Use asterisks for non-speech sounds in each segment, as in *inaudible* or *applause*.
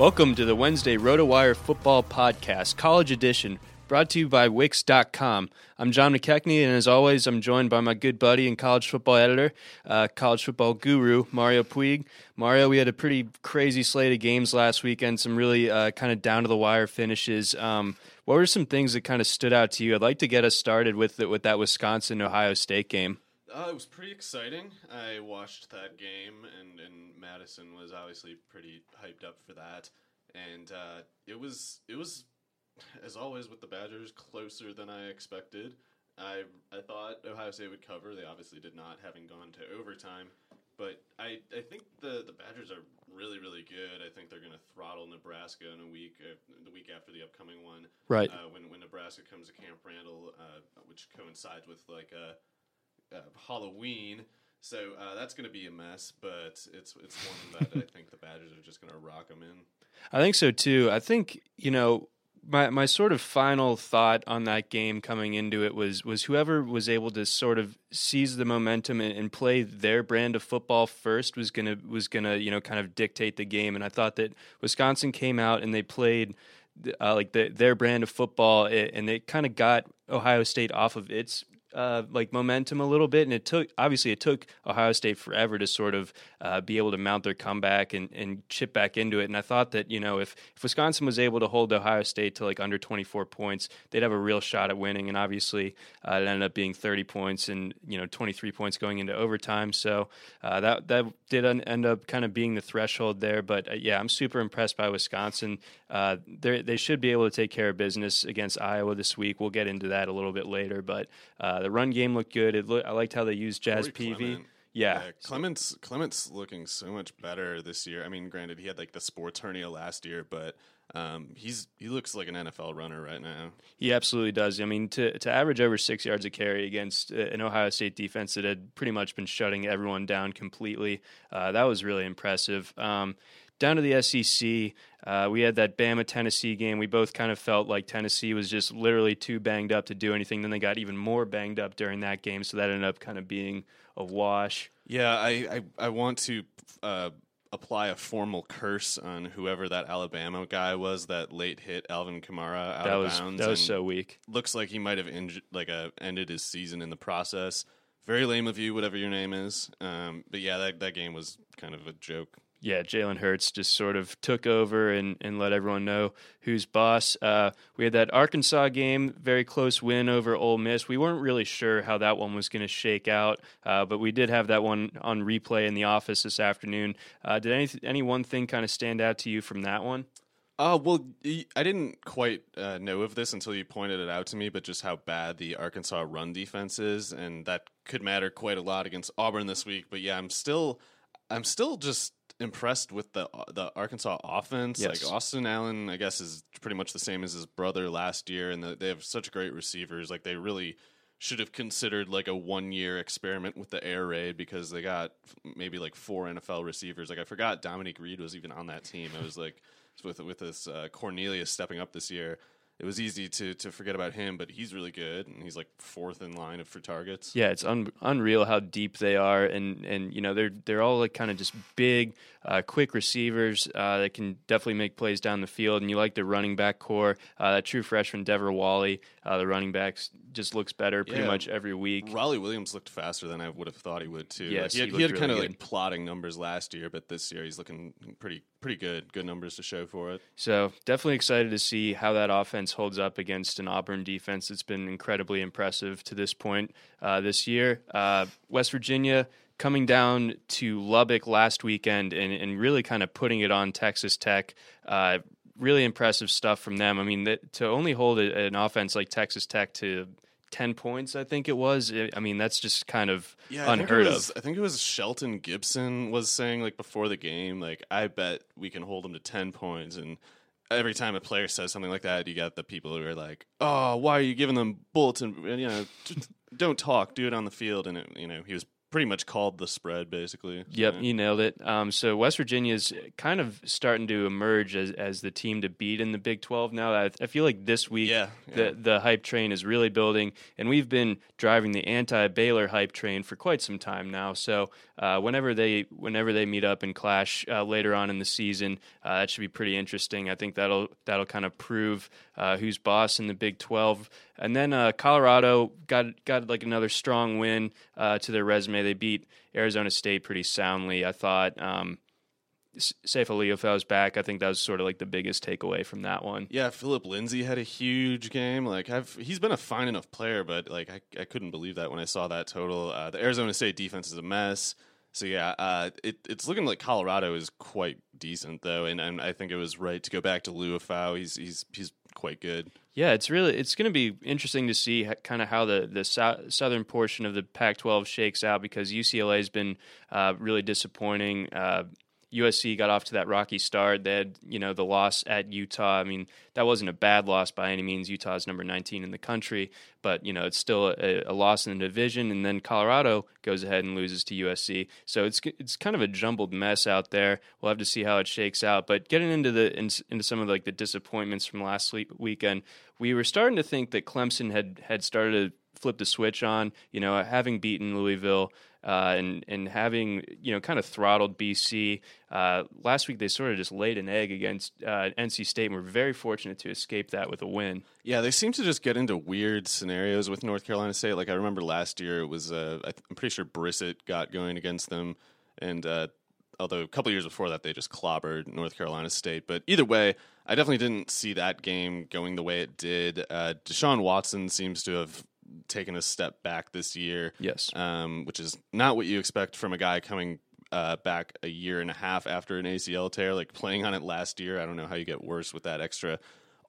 Welcome to the Wednesday RotoWire Football Podcast, College Edition, brought to you by Wix.com. I'm John McKechnie, and as always, I'm joined by my good buddy and college football editor, uh, college football guru, Mario Puig. Mario, we had a pretty crazy slate of games last weekend, some really uh, kind of down to the wire finishes. Um, what were some things that kind of stood out to you? I'd like to get us started with the, with that Wisconsin Ohio State game. Uh, it was pretty exciting. I watched that game, and, and Madison was obviously pretty hyped up for that. And uh, it was it was, as always with the Badgers, closer than I expected. I I thought Ohio State would cover. They obviously did not, having gone to overtime. But I, I think the, the Badgers are really really good. I think they're going to throttle Nebraska in a week, uh, the week after the upcoming one. Right. Uh, when when Nebraska comes to Camp Randall, uh, which coincides with like a uh, Halloween. So uh, that's going to be a mess, but it's it's one that I think the Badgers are just going to rock them in. I think so too. I think you know my my sort of final thought on that game coming into it was was whoever was able to sort of seize the momentum and, and play their brand of football first was gonna was gonna you know kind of dictate the game. And I thought that Wisconsin came out and they played. Uh, like the, their brand of football, and they kind of got Ohio State off of its uh, like momentum a little bit, and it took obviously it took Ohio State forever to sort of uh, be able to mount their comeback and, and chip back into it. And I thought that you know if if Wisconsin was able to hold Ohio State to like under 24 points, they'd have a real shot at winning. And obviously, uh, it ended up being 30 points and you know 23 points going into overtime. So uh, that that did end up kind of being the threshold there. But uh, yeah, I'm super impressed by Wisconsin. Uh, they should be able to take care of business against Iowa this week. We'll get into that a little bit later, but uh, the run game looked good. It look, I liked how they used Jazz Corey Peavy. Clement. Yeah. Clements Clements looking so much better this year. I mean, granted, he had like the sports hernia last year, but um, he's he looks like an NFL runner right now. He absolutely does. I mean, to to average over six yards a carry against uh, an Ohio State defense that had pretty much been shutting everyone down completely, uh, that was really impressive. Um, down to the SEC, uh, we had that Bama Tennessee game. We both kind of felt like Tennessee was just literally too banged up to do anything. Then they got even more banged up during that game, so that ended up kind of being a wash. Yeah, I I, I want to uh, apply a formal curse on whoever that Alabama guy was that late hit Alvin Kamara out that of was bounds. that was so weak. Looks like he might have inj- like uh, ended his season in the process. Very lame of you, whatever your name is. Um, but yeah, that that game was kind of a joke. Yeah, Jalen Hurts just sort of took over and, and let everyone know who's boss. Uh, we had that Arkansas game, very close win over Ole Miss. We weren't really sure how that one was going to shake out, uh, but we did have that one on replay in the office this afternoon. Uh, did any any one thing kind of stand out to you from that one? Uh, well, I didn't quite uh, know of this until you pointed it out to me, but just how bad the Arkansas run defense is, and that could matter quite a lot against Auburn this week. But yeah, I'm still, I'm still just impressed with the the Arkansas offense. Yes. Like Austin Allen, I guess is pretty much the same as his brother last year, and the, they have such great receivers. Like they really should have considered like a one year experiment with the air raid because they got maybe like four NFL receivers. Like I forgot Dominique Reed was even on that team. It was like *laughs* with with this uh, Cornelius stepping up this year. It was easy to to forget about him, but he's really good, and he's like fourth in line for targets. Yeah, it's un- unreal how deep they are, and and you know they're they're all like kind of just big, uh, quick receivers uh, that can definitely make plays down the field. And you like the running back core. Uh, that true freshman Devwah Whaley, uh, the running backs just looks better pretty Yeah. much every week. Rawleigh Williams looked faster than I would have thought he would too. Yes, Like, he had, he he had looked kind of really like plotting numbers last year, but this year he's looking pretty pretty good. Good numbers to show for it. So definitely excited to see how that offense holds up against an Auburn defense that's been incredibly impressive to this point uh, this year. Uh, West Virginia coming down to Lubbock last weekend and, and really kind of putting it on Texas Tech. Uh, really impressive stuff from them. I mean, that, to only hold a, an offense like Texas Tech to 10 points, I think it was. I mean, that's just kind of Yeah, I think it unheard was- of. I think it was Shelton Gibson was saying like before the game, like I bet we can hold them to ten points. And every time a player says something like that, you got the people who are like, "Oh, why are you giving them bulletin? You know, *laughs* don't talk, do it on the field." And it, you know, he was pretty much called the spread basically. Yep, you nailed it. Um, so West Virginia is kind of starting to emerge as, as the team to beat in the Big 12 now. I, I feel like this week Yeah, the yeah. the hype train is really building, and we've been driving the anti Baylor hype train for quite some time now. So uh, whenever they whenever they meet up and clash uh, later on in the season, uh, that should be pretty interesting. I think that'll that'll kind of prove uh, who's boss in the Big 12. And then uh, Colorado got got like another strong win uh, to their resume. They beat Arizona State pretty soundly. I thought. Um, Safe back. I think that was sort of like the biggest takeaway from that one. Yeah, Phillip Lindsay had a huge game. Like I've he's been a fine enough player, but like I, I couldn't believe that when I saw that total. Uh, the Arizona State defense is a mess. So yeah, uh, it, it's looking like Colorado is quite decent though, and, and I think it was right to go back to Liufau. He's he's he's quite good. Yeah, it's really it's going to be interesting to see kind of how the the sou- southern portion of the Pac-12 shakes out because UCLA has been uh, really disappointing. Uh, USC got off to that rocky start. They had, you know, the loss at Utah. I mean, that wasn't a bad loss by any means. Utah's number 19 in the country, but you know, it's still a, a loss in the division. And then Colorado goes ahead and loses to USC. So it's it's kind of a jumbled mess out there. We'll have to see how it shakes out. But getting into the in, into some of like the disappointments from last week, weekend, we were starting to think that Clemson had had started to flip the switch on. You know, having beaten Louisville uh, and and having you know kind of throttled BC uh, last week, they sort of just laid an egg against uh, NC State, and we're very fortunate to escape that with a win. Yeah, they seem to just get into weird scenarios with North Carolina State. Like I remember last year, it was uh, I'm pretty sure Brissett got going against them, and uh, although a couple years before that they just clobbered North Carolina State. But either way, I definitely didn't see that game going the way it did. Uh, Deshaun Watson seems to have taken a step back this year. Yes, um, which is not what you expect from a guy coming uh, back a year and a half after an ACL tear, like playing on it last year. I don't know how you get worse with that extra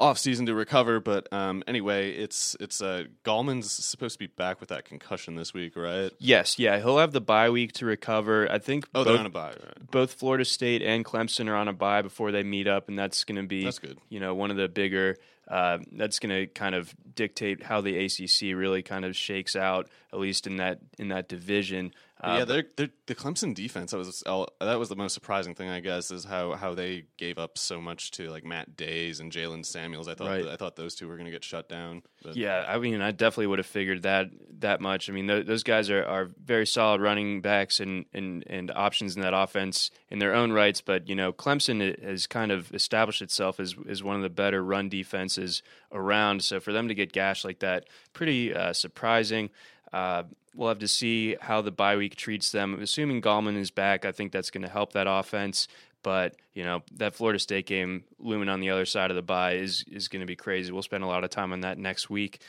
off season to recover. But um, anyway, it's it's uh, Gallman's supposed to be back with that concussion this week, right? Yes, yeah, he'll have the bye week to recover. I think. Oh, both, they're on a bye. Right. Both Florida State and Clemson are on a bye before they meet up, and that's going to be that's good. You know, one of the bigger. Uh, that's going to kind of dictate how the ACC really kind of shakes out, at least in that in that division. Uh, yeah, they're, they're, the Clemson defense. That was that was the most surprising thing, I guess, is how, how they gave up so much to like Matt Dayes and Jaylen Samuels. I thought right. I thought those two were going to get shut down. But. Yeah, I mean, I definitely would have figured that that much. I mean, th- those guys are, are very solid running backs and, and and options in that offense in their own rights. But you know, Clemson has kind of established itself as as one of the better run defenses around. So for them to get gashed like that, pretty uh, surprising. Uh, we'll have to see how the bye week treats them. Assuming Gallman is back, I think that's going to help that offense. But you know that Florida State game looming on the other side of the bye is is going to be crazy. We'll spend a lot of time on that next week.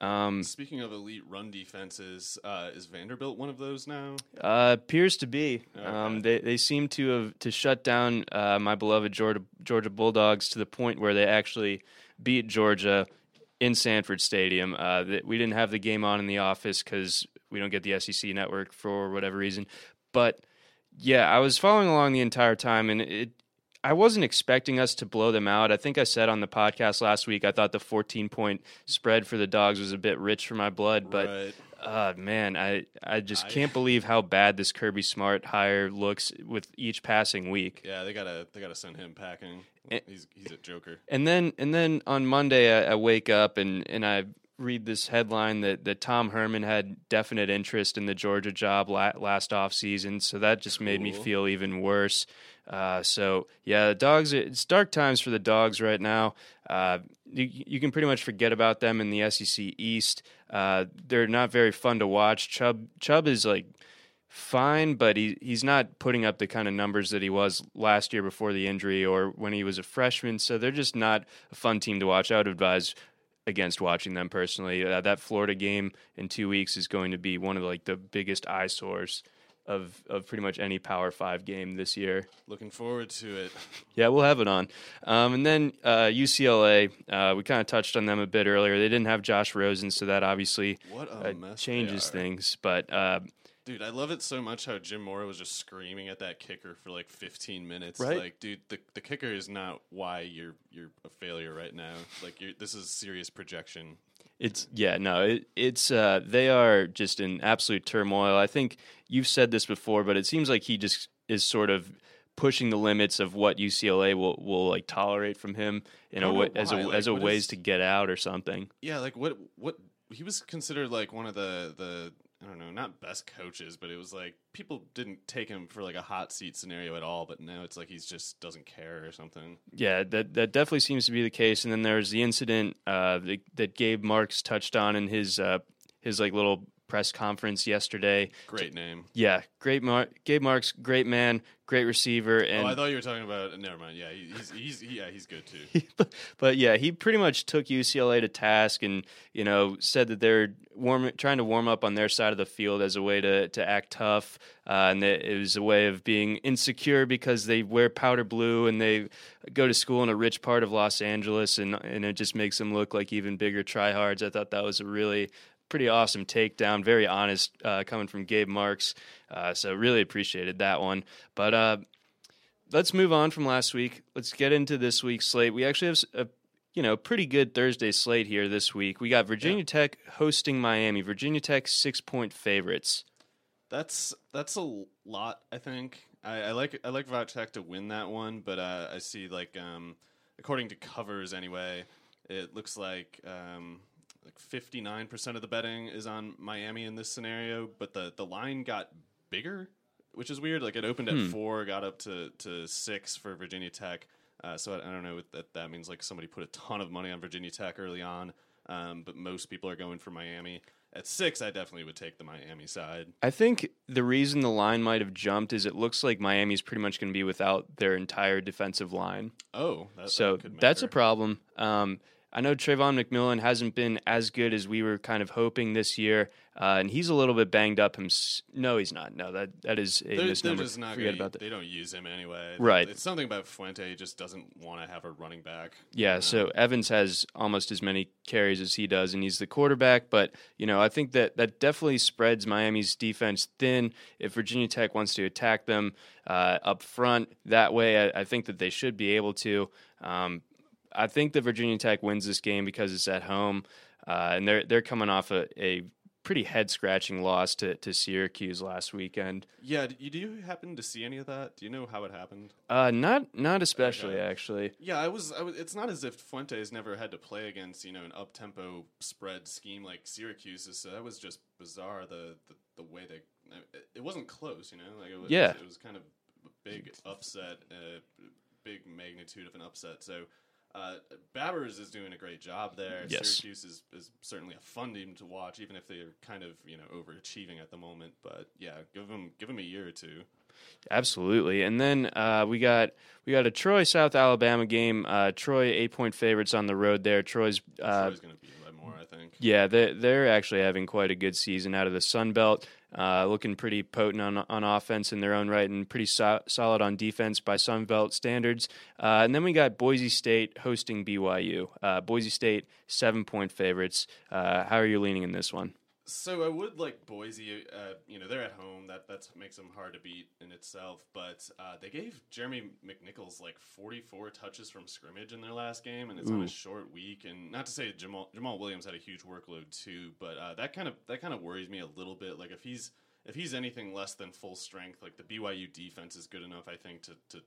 Um, Speaking of elite run defenses, uh, is Vanderbilt one of those now? Uh, appears to be. Okay. Um, they they seem to have to shut down uh, my beloved Georgia Georgia Bulldogs to the point where they actually beat Georgia in Sanford Stadium. Uh, we didn't have the game on in the office because we don't get the SEC network for whatever reason. But yeah, I was following along the entire time, and it. I wasn't expecting us to blow them out. I think I said on the podcast last week I thought the 14 point spread for the dogs was a bit rich for my blood, but right. uh, man, I I just I, can't believe how bad this Kirby Smart hire looks with each passing week. Yeah, they gotta they gotta send him packing. he's he's a joker. And then and then on Monday I, I wake up and and I read this headline that, that Tom Herman had definite interest in the Georgia job la- last offseason. So that just cool. made me feel even worse. Uh, so, yeah, the dogs, it's dark times for the dogs right now. Uh, you, you, can pretty much forget about them in the SEC East. Uh, they're not very fun to watch. Chubb, Chubb is like fine, but he, he's not putting up the kind of numbers that he was last year before the injury or when he was a freshman. So they're just not a fun team to watch. I would advise against watching them personally. Uh, that Florida game in two weeks is going to be one of the, like the biggest eyesores of of pretty much any Power Five game this year. Looking forward to it. Yeah, we'll have it on. Um, and then uh, UCLA, uh, we kind of touched on them a bit earlier. They didn't have Josh Rosen, so that obviously uh, changes things. But uh, Dude, I love it so much how Jim Mora was just screaming at that kicker for like 15 minutes. Right? Like, dude, the, the kicker is not why you're you're a failure right now. Like, this is serious projection. It's yeah, no, it, it's uh, they are just in absolute turmoil. I think you've said this before, but it seems like he just is sort of pushing the limits of what UCLA will will like tolerate from him in a way as a like, as a ways is, to get out or something. Yeah, like what what he was considered like one of the the I don't know, not best coaches, but it was like people didn't take him for like a hot seat scenario at all. But now it's like he's just doesn't care or something. Yeah, that that definitely seems to be the case. And then there's the incident uh, that, that Gabe Marks touched on in his uh, his like little press conference yesterday. Great name. Yeah, great. Mar- Gabe Marks, great man, great receiver. And oh, I thought you were talking about. Never mind. Yeah, he's he's yeah he's good too. *laughs* but, but yeah, he pretty much took UCLA to task, and you know said that they're warm, trying to warm up on their side of the field as a way to to act tough, uh, and that it was a way of being insecure because they wear powder blue and they go to school in a rich part of Los Angeles, and and it just makes them look like even bigger tryhards. I thought that was a really pretty awesome takedown, very honest uh, coming from Gabe Marks. Uh, so really appreciated that one. But uh, let's move on from last week. Let's get into this week's slate. We actually have a you know pretty good Thursday slate here this week. We got Virginia yeah. Tech hosting Miami. Virginia Tech six point favorites. That's that's a lot. I think I, I like I like Virginia Tech to win that one, but uh, I see like um, according to covers anyway, it looks like um, like fifty nine percent of the betting is on Miami in this scenario, but the the line got bigger, which is weird. Like it opened at Hmm. four, got up to to six for Virginia Tech. Uh, so I, I don't know what that that means. Like somebody put a ton of money on Virginia Tech early on, um, but most people are going for Miami. At six, I definitely would take the Miami side. I think the reason the line might have jumped is it looks like Miami's pretty much going to be without their entire defensive line. Oh, that, so that that's a problem. Um, I know Travon McMillian hasn't been as good as we were kind of hoping this year, uh, and he's a little bit banged up. Him, no, he's not. No, that that is a They're, they're just not Forget gonna, about that. They don't use him anyway. Right. It's something about Fuente. He just doesn't want to have a running back. Yeah, so Evans has almost as many carries as he does, and he's the quarterback. But you know, I think that that definitely spreads Miami's defense thin. If Virginia Tech wants to attack them uh, up front that way, I, I think that they should be able to. Um, I think that Virginia Tech wins this game because it's at home, uh, and they're they're coming off a, a pretty head scratching loss to, to Syracuse last weekend. Yeah, d- you do you happen to see any of that? Do you know how it happened? Uh, not not especially Okay. actually. Yeah, I was, I was. It's not as if Fuentes never had to play against you know an up tempo spread scheme like Syracuse's. So that was just bizarre. The the, the way they it, it wasn't close. You know, like it was, Yeah. it was kind of a big upset, uh, big magnitude of an upset. So. Uh, Babers is doing a great job there. Yes. Syracuse is, is certainly a fun team to watch, even if they're kind of you know overachieving at the moment. But yeah, give them give them a year or two. Absolutely, and then uh, we got we got a Troy South Alabama game. Uh, Troy eight point favorites on the road there. Troy's uh, Troy's going to by more, I think. yeah, they they're actually having quite a good season out of the Sun Belt. Uh, looking pretty potent on on offense in their own right, and pretty so- solid on defense by Sun Belt standards. Uh, and then we got Boise State hosting BYU. Uh, Boise State seven point favorites. Uh, how are you leaning in this one? So I would like Boise. Uh, you know, they're at home. That that makes them hard to beat in itself. But uh, they gave Jeremy McNichols like 44 touches from scrimmage in their last game, and it's on a short week. And not to say Jamaal Jamaal Williams had a huge workload too, but uh, that kind of that kind of worries me a little bit. Like if he's if he's anything less than full strength, like the BYU defense is good enough, I think, to to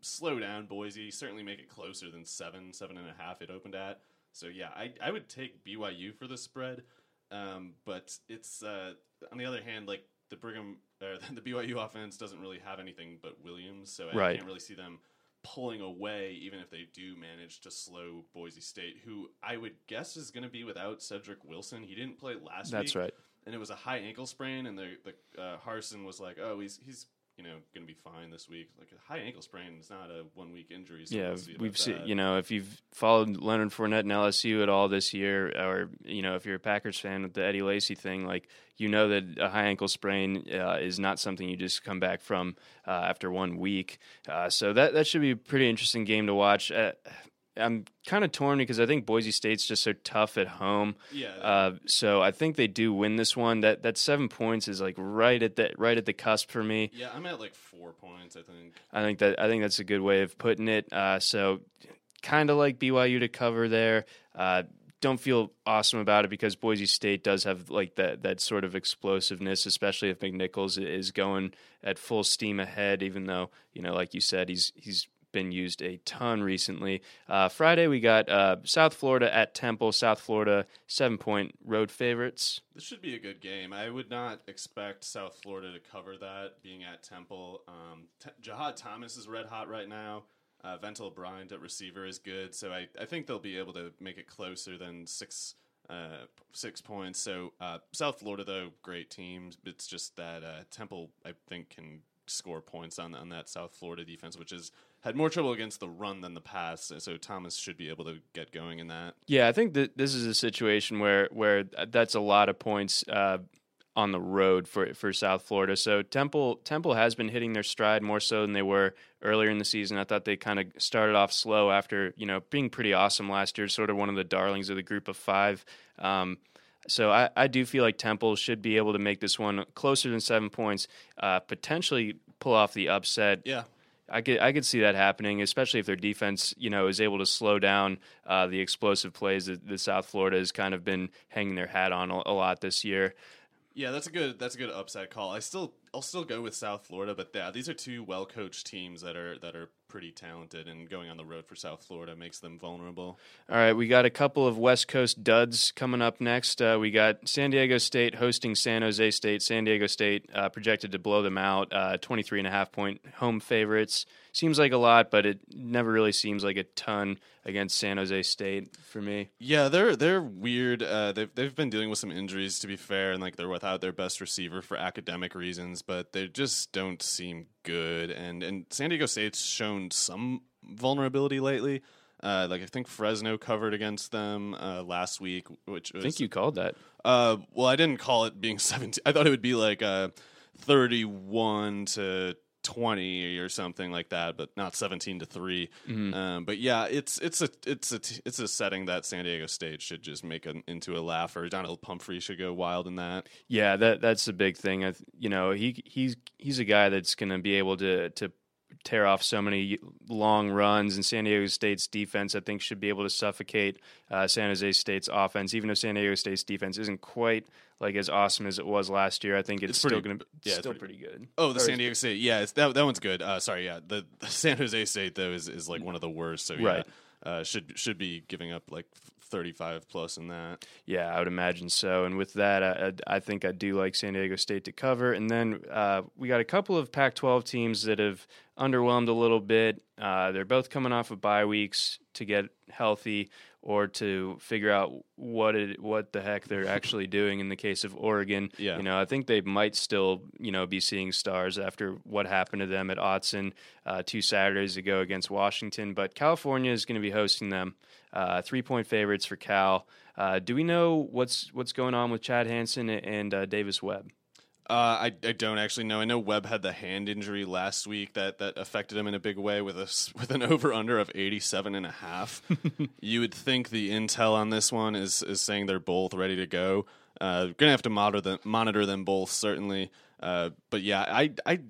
slow down Boise. Certainly make it closer than seven, seven and a half it opened at. So yeah, I I would take BYU for the spread. Um, but it's uh, on the other hand, like the Brigham or *laughs* the BYU offense doesn't really have anything but Williams, so I Right. can't really see them pulling away, even if they do manage to slow Boise State, who I would guess is going to be without Cedric Wilson. He didn't play last week. That's right. And it was a high ankle sprain, and the the uh, Harsin was like, "Oh, he's he's you know going to be fine this week." Like a high ankle sprain is not a one week injury. So yeah, we'll see we've seen. You know, if you've followed Leonard Fournette and LSU at all this year, or you know, if you're a Packers fan with the Eddie Lacy thing, like you know that a high ankle sprain uh, is not something you just come back from uh, after one week. Uh, so that that should be a pretty interesting game to watch. I'm kind of torn because I think Boise State's just so tough at home. Yeah. Uh, so I think they do win this one. That that seven points is like right at the right at the cusp for me. yeah, I'm at like four points. I think. I think that I think that's a good way of putting it. Uh, so, kind of like BYU to cover there. Uh, don't feel awesome about it because Boise State does have like that that sort of explosiveness, especially if McNichols is going at full steam ahead. Even though you know, like you said, he's he's been used a ton recently. Uh, Friday we got uh, South Florida at Temple. South Florida seven point road favorites. This should be a good game. I would not expect South Florida to cover that, being at Temple. Um, T- Jahad Thomas is red hot right now. Uh, Ventell Bryant at receiver is good, so I, I think they'll be able to make it closer than six uh, six points. So uh, South Florida, though, great team. It's just that uh, Temple, I think, can score points on on that South Florida defense, which has had more trouble against the run than the pass. So Thomas should be able to get going in that. Yeah, I think that this is a situation where where that's a lot of points uh, on the road for for South Florida. So Temple Temple has been hitting their stride more so than they were earlier in the season. I thought they kind of started off slow after you know being pretty awesome last year, sort of one of the darlings of the group of five. Um, so I, I do feel like Temple should be able to make this one closer than seven points, uh, potentially pull off the upset. Yeah, I could I could see that happening, especially if their defense, you know, is able to slow down uh, the explosive plays that, South Florida has kind of been hanging their hat on a, a lot this year. Yeah, that's a good that's a good upside call. I still I'll still go with South Florida, but yeah, these are two well coached teams that are that are pretty talented, and going on the road for South Florida makes them vulnerable. All right, we got a couple of West Coast duds coming up next. Uh, we got San Diego State hosting San Jose State. San Diego State uh, projected to blow them out, uh, 23 and a half point home favorites. Seems like a lot, but it never really seems like a ton against San Jose State for me. Yeah, they're they're weird. Uh, they've they've been dealing with some injuries to be fair, and like they're without their best receiver for academic reasons, but they just don't seem good. And and San Diego State's shown some vulnerability lately. Uh, like I think Fresno covered against them uh, last week, which was, I think you called that. Uh, well, I didn't call it being *laughs* seventeen. I thought it would be like uh, thirty-one to twenty or something like that, but not seventeen to 3 Mm-hmm. Um, but yeah, it's it's a it's a it's a setting that San Diego State should just make an, into a laugh, or Donnel Pumphrey should go wild in that. Yeah, that that's a big thing. I, th- you know, he he's he's a guy that's going to be able to to tear off so many long runs, and San Diego State's defense, I think, should be able to suffocate uh, San Jose State's offense. Even though San Diego State's defense isn't quite like as awesome as it was last year, I think it's, It's still going to be yeah, still pretty- pretty, good. Oh, the Or San Diego State, yeah, it's, that that one's good. Uh, sorry, yeah, the, the *laughs* San Jose State though is, is like one of the worst. So yeah, Right. uh, should should be giving up like thirty five plus in that. Yeah, I would imagine so. And with that, I, I I think I do like San Diego State to cover. And then uh, we got a couple of Pac 12 teams that have underwhelmed a little bit. Uh, they're both coming off of bye weeks to get healthy or to figure out what it, what the heck they're *laughs* actually doing in the case of Oregon. Yeah. You know, I think they might still, you know, be seeing stars after what happened to them at Autzen uh, two Saturdays ago against Washington. But California is going to be hosting them. Uh, three point favorites for Cal. Uh, do we know what's what's going on with Chad Hansen and uh, Davis Webb? Uh, I, I don't actually know. I know Webb had the hand injury last week that, that affected him in a big way with a *laughs* with an over under of 87 and a half. *laughs* you would think the intel on this one is is saying they're both ready to go. Uh, gonna have to monitor them monitor them both certainly. Uh, but yeah, I I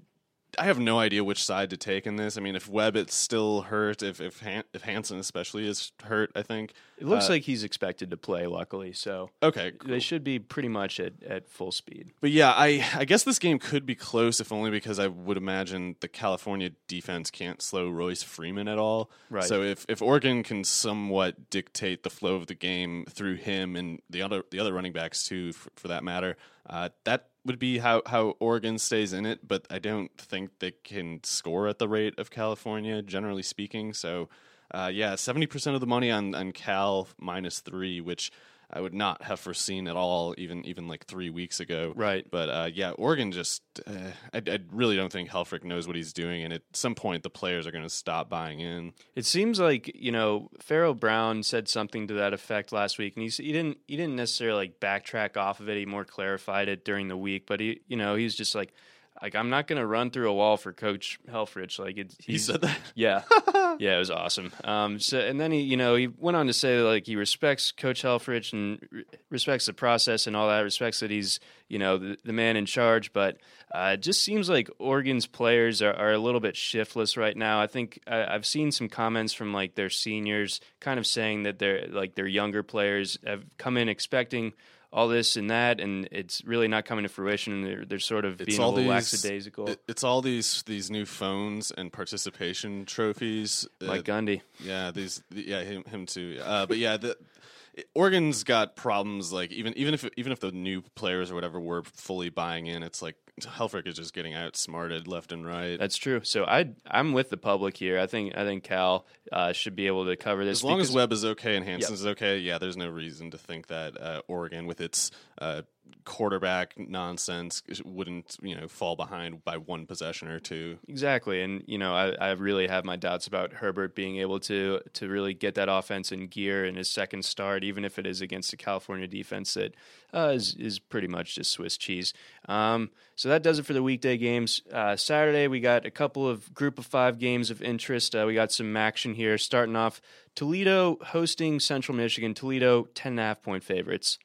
I have no idea which side to take in this. I mean, if Webb it's still hurt, if if Han- if Hansen especially is hurt, I think It looks Uh, like he's expected to play. Luckily, so okay. they should be pretty much at, at full speed. But yeah, I I guess this game could be close if only because I would imagine the California defense can't slow Royce Freeman at all. Right. So if, if Oregon can somewhat dictate the flow of the game through him and the other the other running backs too, for, for that matter, uh, that would be how how Oregon stays in it. But I don't think they can score at the rate of California, generally speaking. So. Uh, yeah, seventy percent of the money on, on Cal minus three, which I would not have foreseen at all, even even like three weeks ago. Right. But uh, yeah, Oregon just uh, I, I really don't think Helfrich knows what he's doing, and at some point the players are going to stop buying in. It seems like you know Pharaoh Brown said something to that effect last week, and he, he didn't he didn't necessarily like backtrack off of it. He more clarified it during the week, but he you know he's just like like I'm not going to run through a wall for Coach Helfrich. Like it, He said that. *laughs* Yeah, *laughs* yeah, it was awesome. Um, so and then he, you know, he went on to say like he respects Coach Helfrich and re- respects the process and all that. Respects that he's, you know, the, the man in charge. But uh, it just seems like Oregon's players are, are a little bit shiftless right now. I think I, I've seen some comments from like their seniors, kind of saying that they're like their younger players have come in expecting. All this and that, and it's really not coming to fruition. And they're, they're sort of It's being a little these lackadaisical. it- it's all these these new phones and participation trophies. Uh, Mike Gundy. Yeah, these yeah him, him too. Uh, but yeah, the Oregon's got problems. Like even even if even if the new players or whatever were fully buying in, it's like Helfrich is just getting outsmarted left and right. That's true. So I I'm with the public here. I think I think Cal uh, should be able to cover this As long as Webb is okay and Hansen's okay, yeah, there's no reason to think that uh, Oregon, with its uh, quarterback nonsense, wouldn't you know fall behind by one possession or two. Exactly, and you know I, I really have my doubts about Herbert being able to to really get that offense in gear in his second start, even if it is against the California defense that uh, is is pretty much just Swiss cheese. Um, so that does it for the weekday games. Uh, Saturday we got a couple of group of five games of interest. Uh, we got some action here. Starting off, Toledo hosting Central Michigan. Toledo ten and a half point favorites.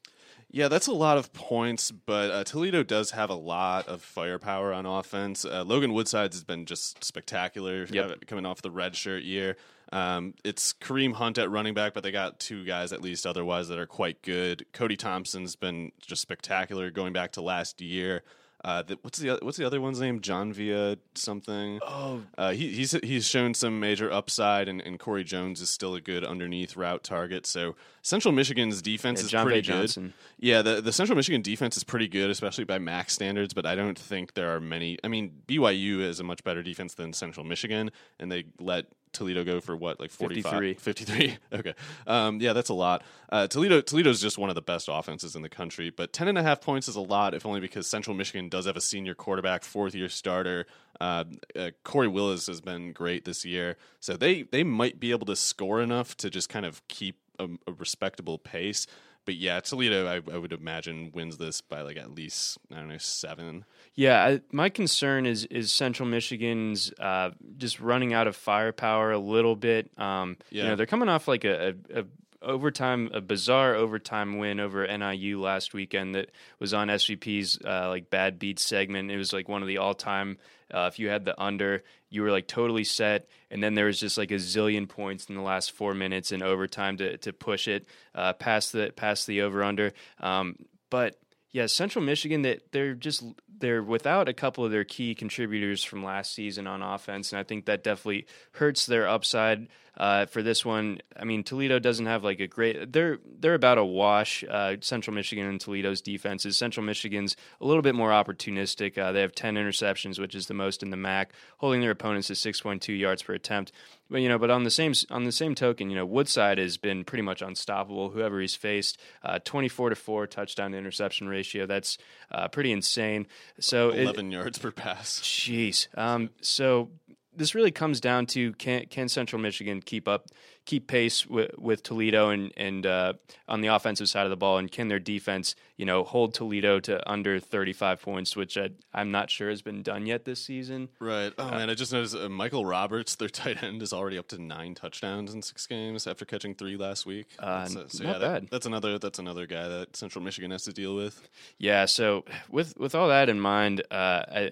Yeah, that's a lot of points, but uh, Toledo does have a lot of firepower on offense. Uh, Logan Woodsides has been just spectacular Yep. uh, coming off the redshirt year. Um, it's Kareem Hunt at running back, but they got two guys at least otherwise that are quite good. Cody Thompson's been just spectacular going back to last year. Uh, the, what's the what's the other one's name? John Via something. Oh, Uh, he, he's he's shown some major upside, and, and Corey Jones is still a good underneath route target. So Central Michigan's defense Yeah, is John pretty Bay good. Johnson. Yeah, the the Central Michigan defense is pretty good, especially by MAC standards. But I don't think there are many. I mean, BYU is a much better defense than Central Michigan, and they let Toledo go for what, like 45? 53. 53. *laughs* okay. Um, yeah, that's a lot. Uh, Toledo Toledo's just one of the best offenses in the country, but 10 and a half points is a lot, if only because Central Michigan does have a senior quarterback, fourth year starter. Uh, uh, Corey Willis has been great this year, so they they might be able to score enough to just kind of keep a, a respectable pace. But yeah, Toledo, I, I would imagine wins this by like at least I don't know seven. Yeah, I, my concern is is Central Michigan's uh, just running out of firepower a little bit. Um, You know, they're coming off like a, a, a overtime, a bizarre overtime win over NIU last weekend that was on SVP's uh, like bad beats segment. It was like one of the all time. Uh, if you had the under, you were like totally set, and then there was just like a zillion points in the last four minutes in overtime to to push it uh, past the past the over under. Um, but yeah, Central Michigan that they're just they're without a couple of their key contributors from last season on offense, and I think that definitely hurts their upside uh, for this one. I mean, Toledo doesn't have like a great they're they're about a wash. Uh, Central Michigan and Toledo's defenses. Central Michigan's a little bit more opportunistic. Uh, they have ten interceptions, which is the most in the MAC, holding their opponents to six point two yards per attempt. But you know, but on the same on the same token, you know, Woodside has been pretty much unstoppable. Whoever he's faced, uh, twenty four to four touchdown to interception ratio. That's uh, pretty insane. So it- Eleven yards per pass. Jeez. Um, so this really comes down to can can Central Michigan keep up keep pace with, with Toledo and and uh, on the offensive side of the ball, and can their defense you know hold Toledo to under thirty five points, which I, I'm not sure has been done yet this season. Right. Oh man, I just noticed uh, Michael Roberts, their *laughs* tight end, is already up to nine touchdowns in six games after catching three last week. Uh, so, not that- bad. that's another. That's another guy that Central Michigan has to deal with. Yeah. So with with all that in mind, uh, I,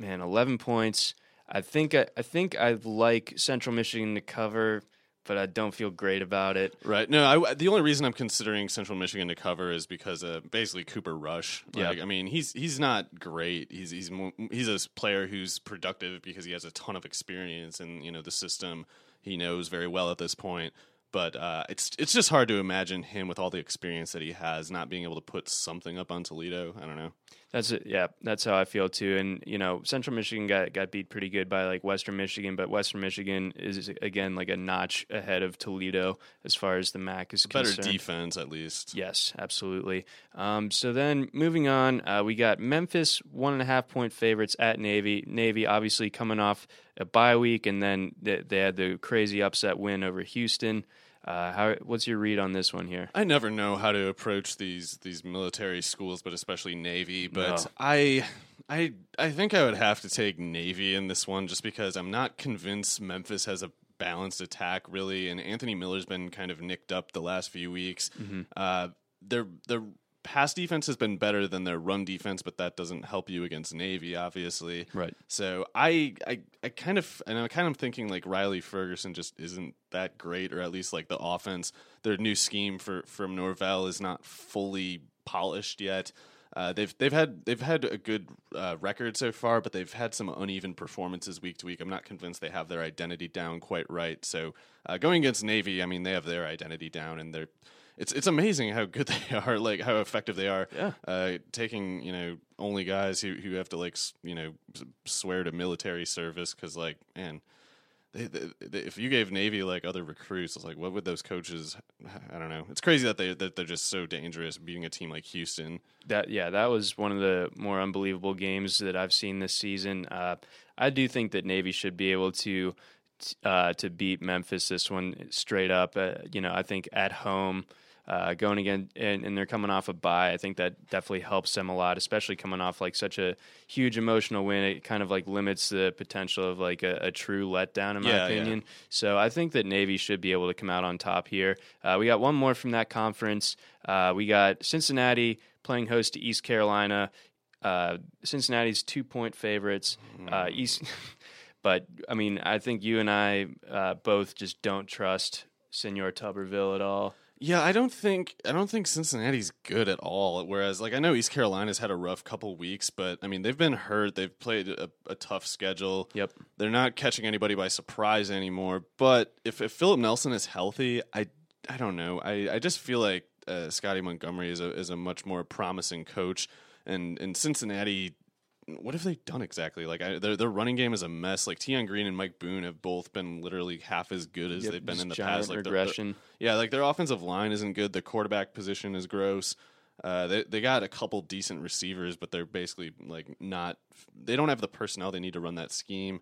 man, eleven points. I think I, I think I like Central Michigan to cover, but I don't feel great about it. Right. No, I, the only reason I'm considering Central Michigan to cover is because uh, basically Cooper Rush. Like, Yeah. I mean, he's he's not great. He's he's he's a player who's productive because he has a ton of experience and you know the system. He knows very well at this point. But uh, it's it's just hard to imagine him with all the experience that he has not being able to put something up on Toledo. I don't know. That's it. Yeah, that's how I feel too. And you know, Central Michigan got got beat pretty good by like Western Michigan, but Western Michigan is again like a notch ahead of Toledo as far as the MAC is concerned. Better concerned. defense at least. Yes, absolutely. Um, so then moving on, uh, we got Memphis one and a half point favorites at Navy. Navy obviously coming off a bye week, and then they, they had the crazy upset win over Houston. Uh, how? What's your read on this one here? I never know how to approach these these military schools, but especially Navy. But No. I I I think I would have to take Navy in this one just because I'm not convinced Memphis has a balanced attack really, and Anthony Miller's been kind of nicked up the last few weeks. Uh, their their pass defense has been better than their run defense, but that doesn't help you against Navy, obviously. Right. So I, I, I kind of, and I'm kind of thinking like Riley Ferguson just isn't that great, or at least like the offense, their new scheme for from Norvell is not fully polished yet. Uh, they've they've had they've had a good uh, record so far, but they've had some uneven performances week to week. I'm not convinced they have their identity down quite right. So uh, going against Navy, I mean they have their identity down, and they're it's it's amazing how good *laughs* they are, like how effective they are. Yeah. Uh, taking you know only guys who who have to like you know swear to military service because like man. They, they, they, if you gave Navy like other recruits, it's like what would those coaches? I don't know. It's crazy that they that they're just so dangerous beating a team like Houston. That yeah, that was one of the more unbelievable games that I've seen this season. Uh, I do think that Navy should be able to uh, to beat Memphis this one straight up. Uh, you know, I think at home. Uh, going again, and, and they're coming off a bye. I think that definitely helps them a lot, especially coming off like such a huge emotional win. It kind of like limits the potential of like a, a true letdown, in my Yeah, yeah. opinion. So I think that Navy should be able to come out on top here. Uh, we got one more from that conference. Uh, we got Cincinnati playing host to East Carolina. Uh, Cincinnati's two point favorites. Uh, East, *laughs* but I mean, I think you and I uh, both just don't trust Senor Tuberville at all. Yeah, I don't think I don't think Cincinnati's good at all. Whereas, like, I know East Carolina's had a rough couple weeks, but I mean, they've been hurt. They've played a, a tough schedule. Yep. They're not catching anybody by surprise anymore. But if, if Philip Nelson is healthy, I I don't know. I, I just feel like uh, Scotty Montgomery is a is a much more promising coach, and and Cincinnati what have they done exactly? Like I, their their running game is a mess. Like Tion Green and Mike Boone have both been literally half as good as Yep, they've been in the past. Like regression. yeah, like their offensive line isn't good. The quarterback position is gross. Uh, they they got a couple decent receivers, but they're basically like not. They don't have the personnel they need to run that scheme.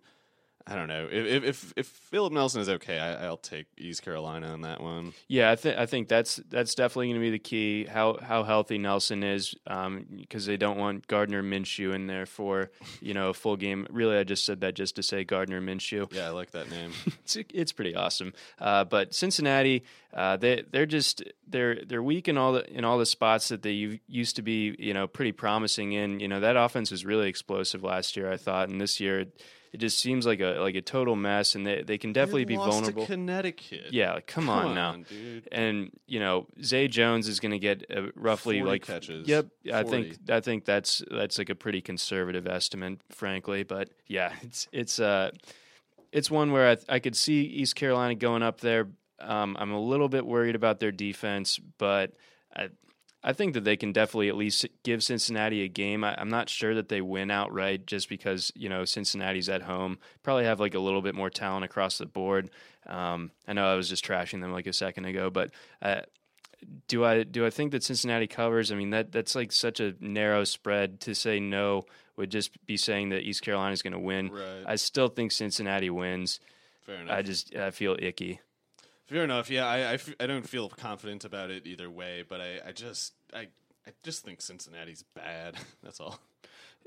I don't know if if if, if Philip Nelson is okay, I, I'll take East Carolina on that one. Yeah, I think I think that's that's definitely going to be the key. How how healthy Nelson is, because they don't want Gardner Minshew in there for you know a full game. Really, I just said that just to say Gardner Minshew. Yeah, I like that name. *laughs* it's it's pretty awesome. Uh, but Cincinnati, uh, they they're just they're they're weak in all the in all the spots that they used to be you know pretty promising in. You know that offense was really explosive last year, I thought, and this year it just seems like a like a total mess. And they they can definitely They be vulnerable. Connecticut. Yeah, like, come, on now. dude. And you know, Zay Jones is going to get uh, roughly 40 like catches. Yep, I think I think that's that's like a pretty conservative estimate, frankly. But yeah, *laughs* it's it's uh it's one where I, I could see East Carolina going up there. Um, I'm a little bit worried about their defense, but I I think that they can definitely at least give Cincinnati a game. I, I'm not sure that they win outright just because you know Cincinnati's at home. Probably have like a little bit more talent across the board. Um, I know I was just trashing them like a second ago, but uh, do I do I think that Cincinnati covers? I mean that that's like such a narrow spread to say no would just be saying that East Carolina is going to win. Right. I still think Cincinnati wins. Fair enough. I just I feel icky. Fair enough. Yeah, I, I, f- I don't feel confident about it either way, but I, I just I I just think Cincinnati's bad. *laughs* That's all.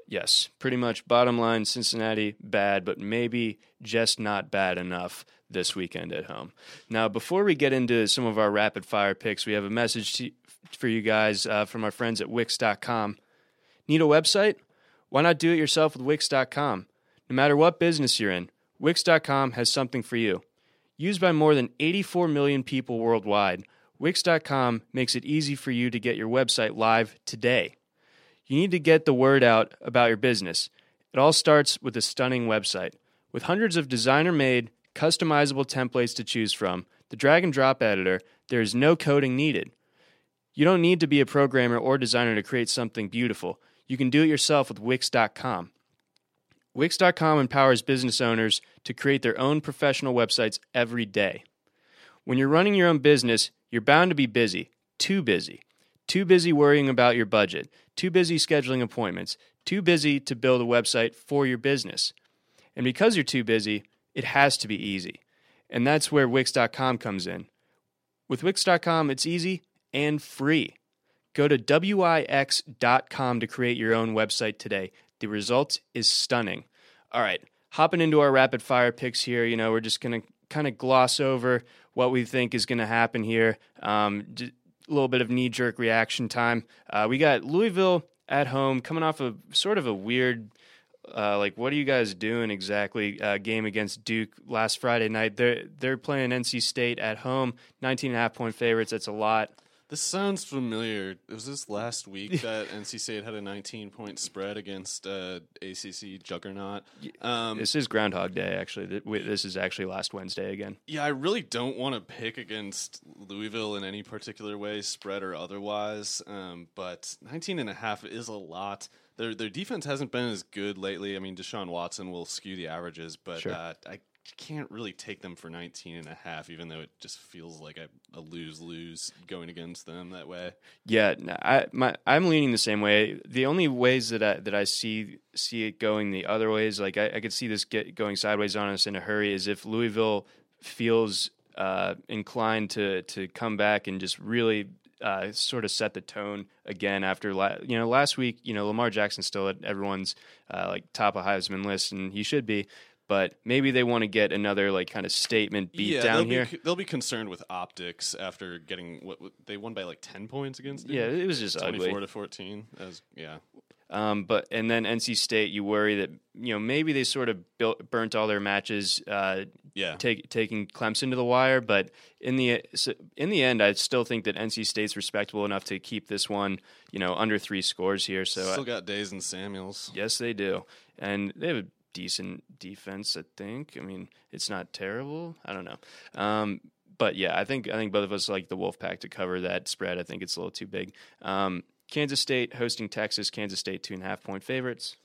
Yes, pretty much. Bottom line, Cincinnati bad, but maybe just not bad enough this weekend at home. Now, before we get into some of our rapid fire picks, we have a message to, for you guys uh, from our friends at Wix.com. Need a website? Why not do it yourself with Wix.com? No matter what business you're in, Wix.com has something for you. Used by more than 84 million people worldwide, Wix.com makes it easy for you to get your website live today. You need to get the word out about your business. It all starts with a stunning website. With hundreds of designer made, customizable templates to choose from, the drag and drop editor, there is no coding needed. You don't need to be a programmer or designer to create something beautiful. You can do it yourself with Wix.com. Wix.com empowers business owners to create their own professional websites every day. When you're running your own business, you're bound to be busy, too busy. Too busy worrying about your budget, too busy scheduling appointments, too busy to build a website for your business. And because you're too busy, it has to be easy. And that's where Wix.com comes in. With Wix.com, it's easy and free. Go to Wix.com to create your own website today. The result is stunning. All right, hopping into our rapid fire picks here, you know, we're just going to kind of gloss over what we think is going to happen here. Um, a little bit of knee jerk reaction time. Uh, we got Louisville at home coming off of sort of a weird uh, like what are you guys doing exactly uh, game against duke last friday night they're they're playing nc state at home 19 and a half point favorites that's a lot This sounds familiar. It Was this last week *laughs* that NC State had a 19 point spread against uh, ACC juggernaut? Um, this is groundhog day actually this is actually last wednesday again yeah, I really don't want to pick against Louisville in any particular way, spread or otherwise. Um, but 19 and a half is a lot. Their their defense hasn't been as good lately. I mean, Deshaun Watson will skew the averages, but Sure. uh, I can't really take them for 19 and a half, even though it just feels like a, a lose lose going against them that way. Yeah, I my I'm leaning the same way. The only ways that I that I see see it going the other ways, like I, I could see this get going sideways on us in a hurry, is if Louisville feels uh, inclined to to come back and just really uh, sort of set the tone again after la- you know last week. You know Lamar Jackson still at everyone's uh, like top of Heisman list, and he should be. But maybe they want to get another like kind of statement beat yeah, down they'll here. Be, they'll be concerned with optics after getting what, they won by like 10 points against. Duke? Yeah, it was just 24 to 14. As yeah. Um, but and then NC State, you worry that you know maybe they sort of built, burnt all their matches uh, Yeah. take, taking Clemson to the wire. But in the in the end, I still think that NC State's respectable enough to keep this one, you know, under three scores here. So Still I- got Dayes and Samuels. yes, they do, and they have a decent defense. I think. I mean, it's not terrible. I don't know. Um, but yeah, I think I think both of us like the Wolfpack to cover that spread. I think it's a little too big. Um, Kansas State hosting Texas. Kansas State two and a half point favorites.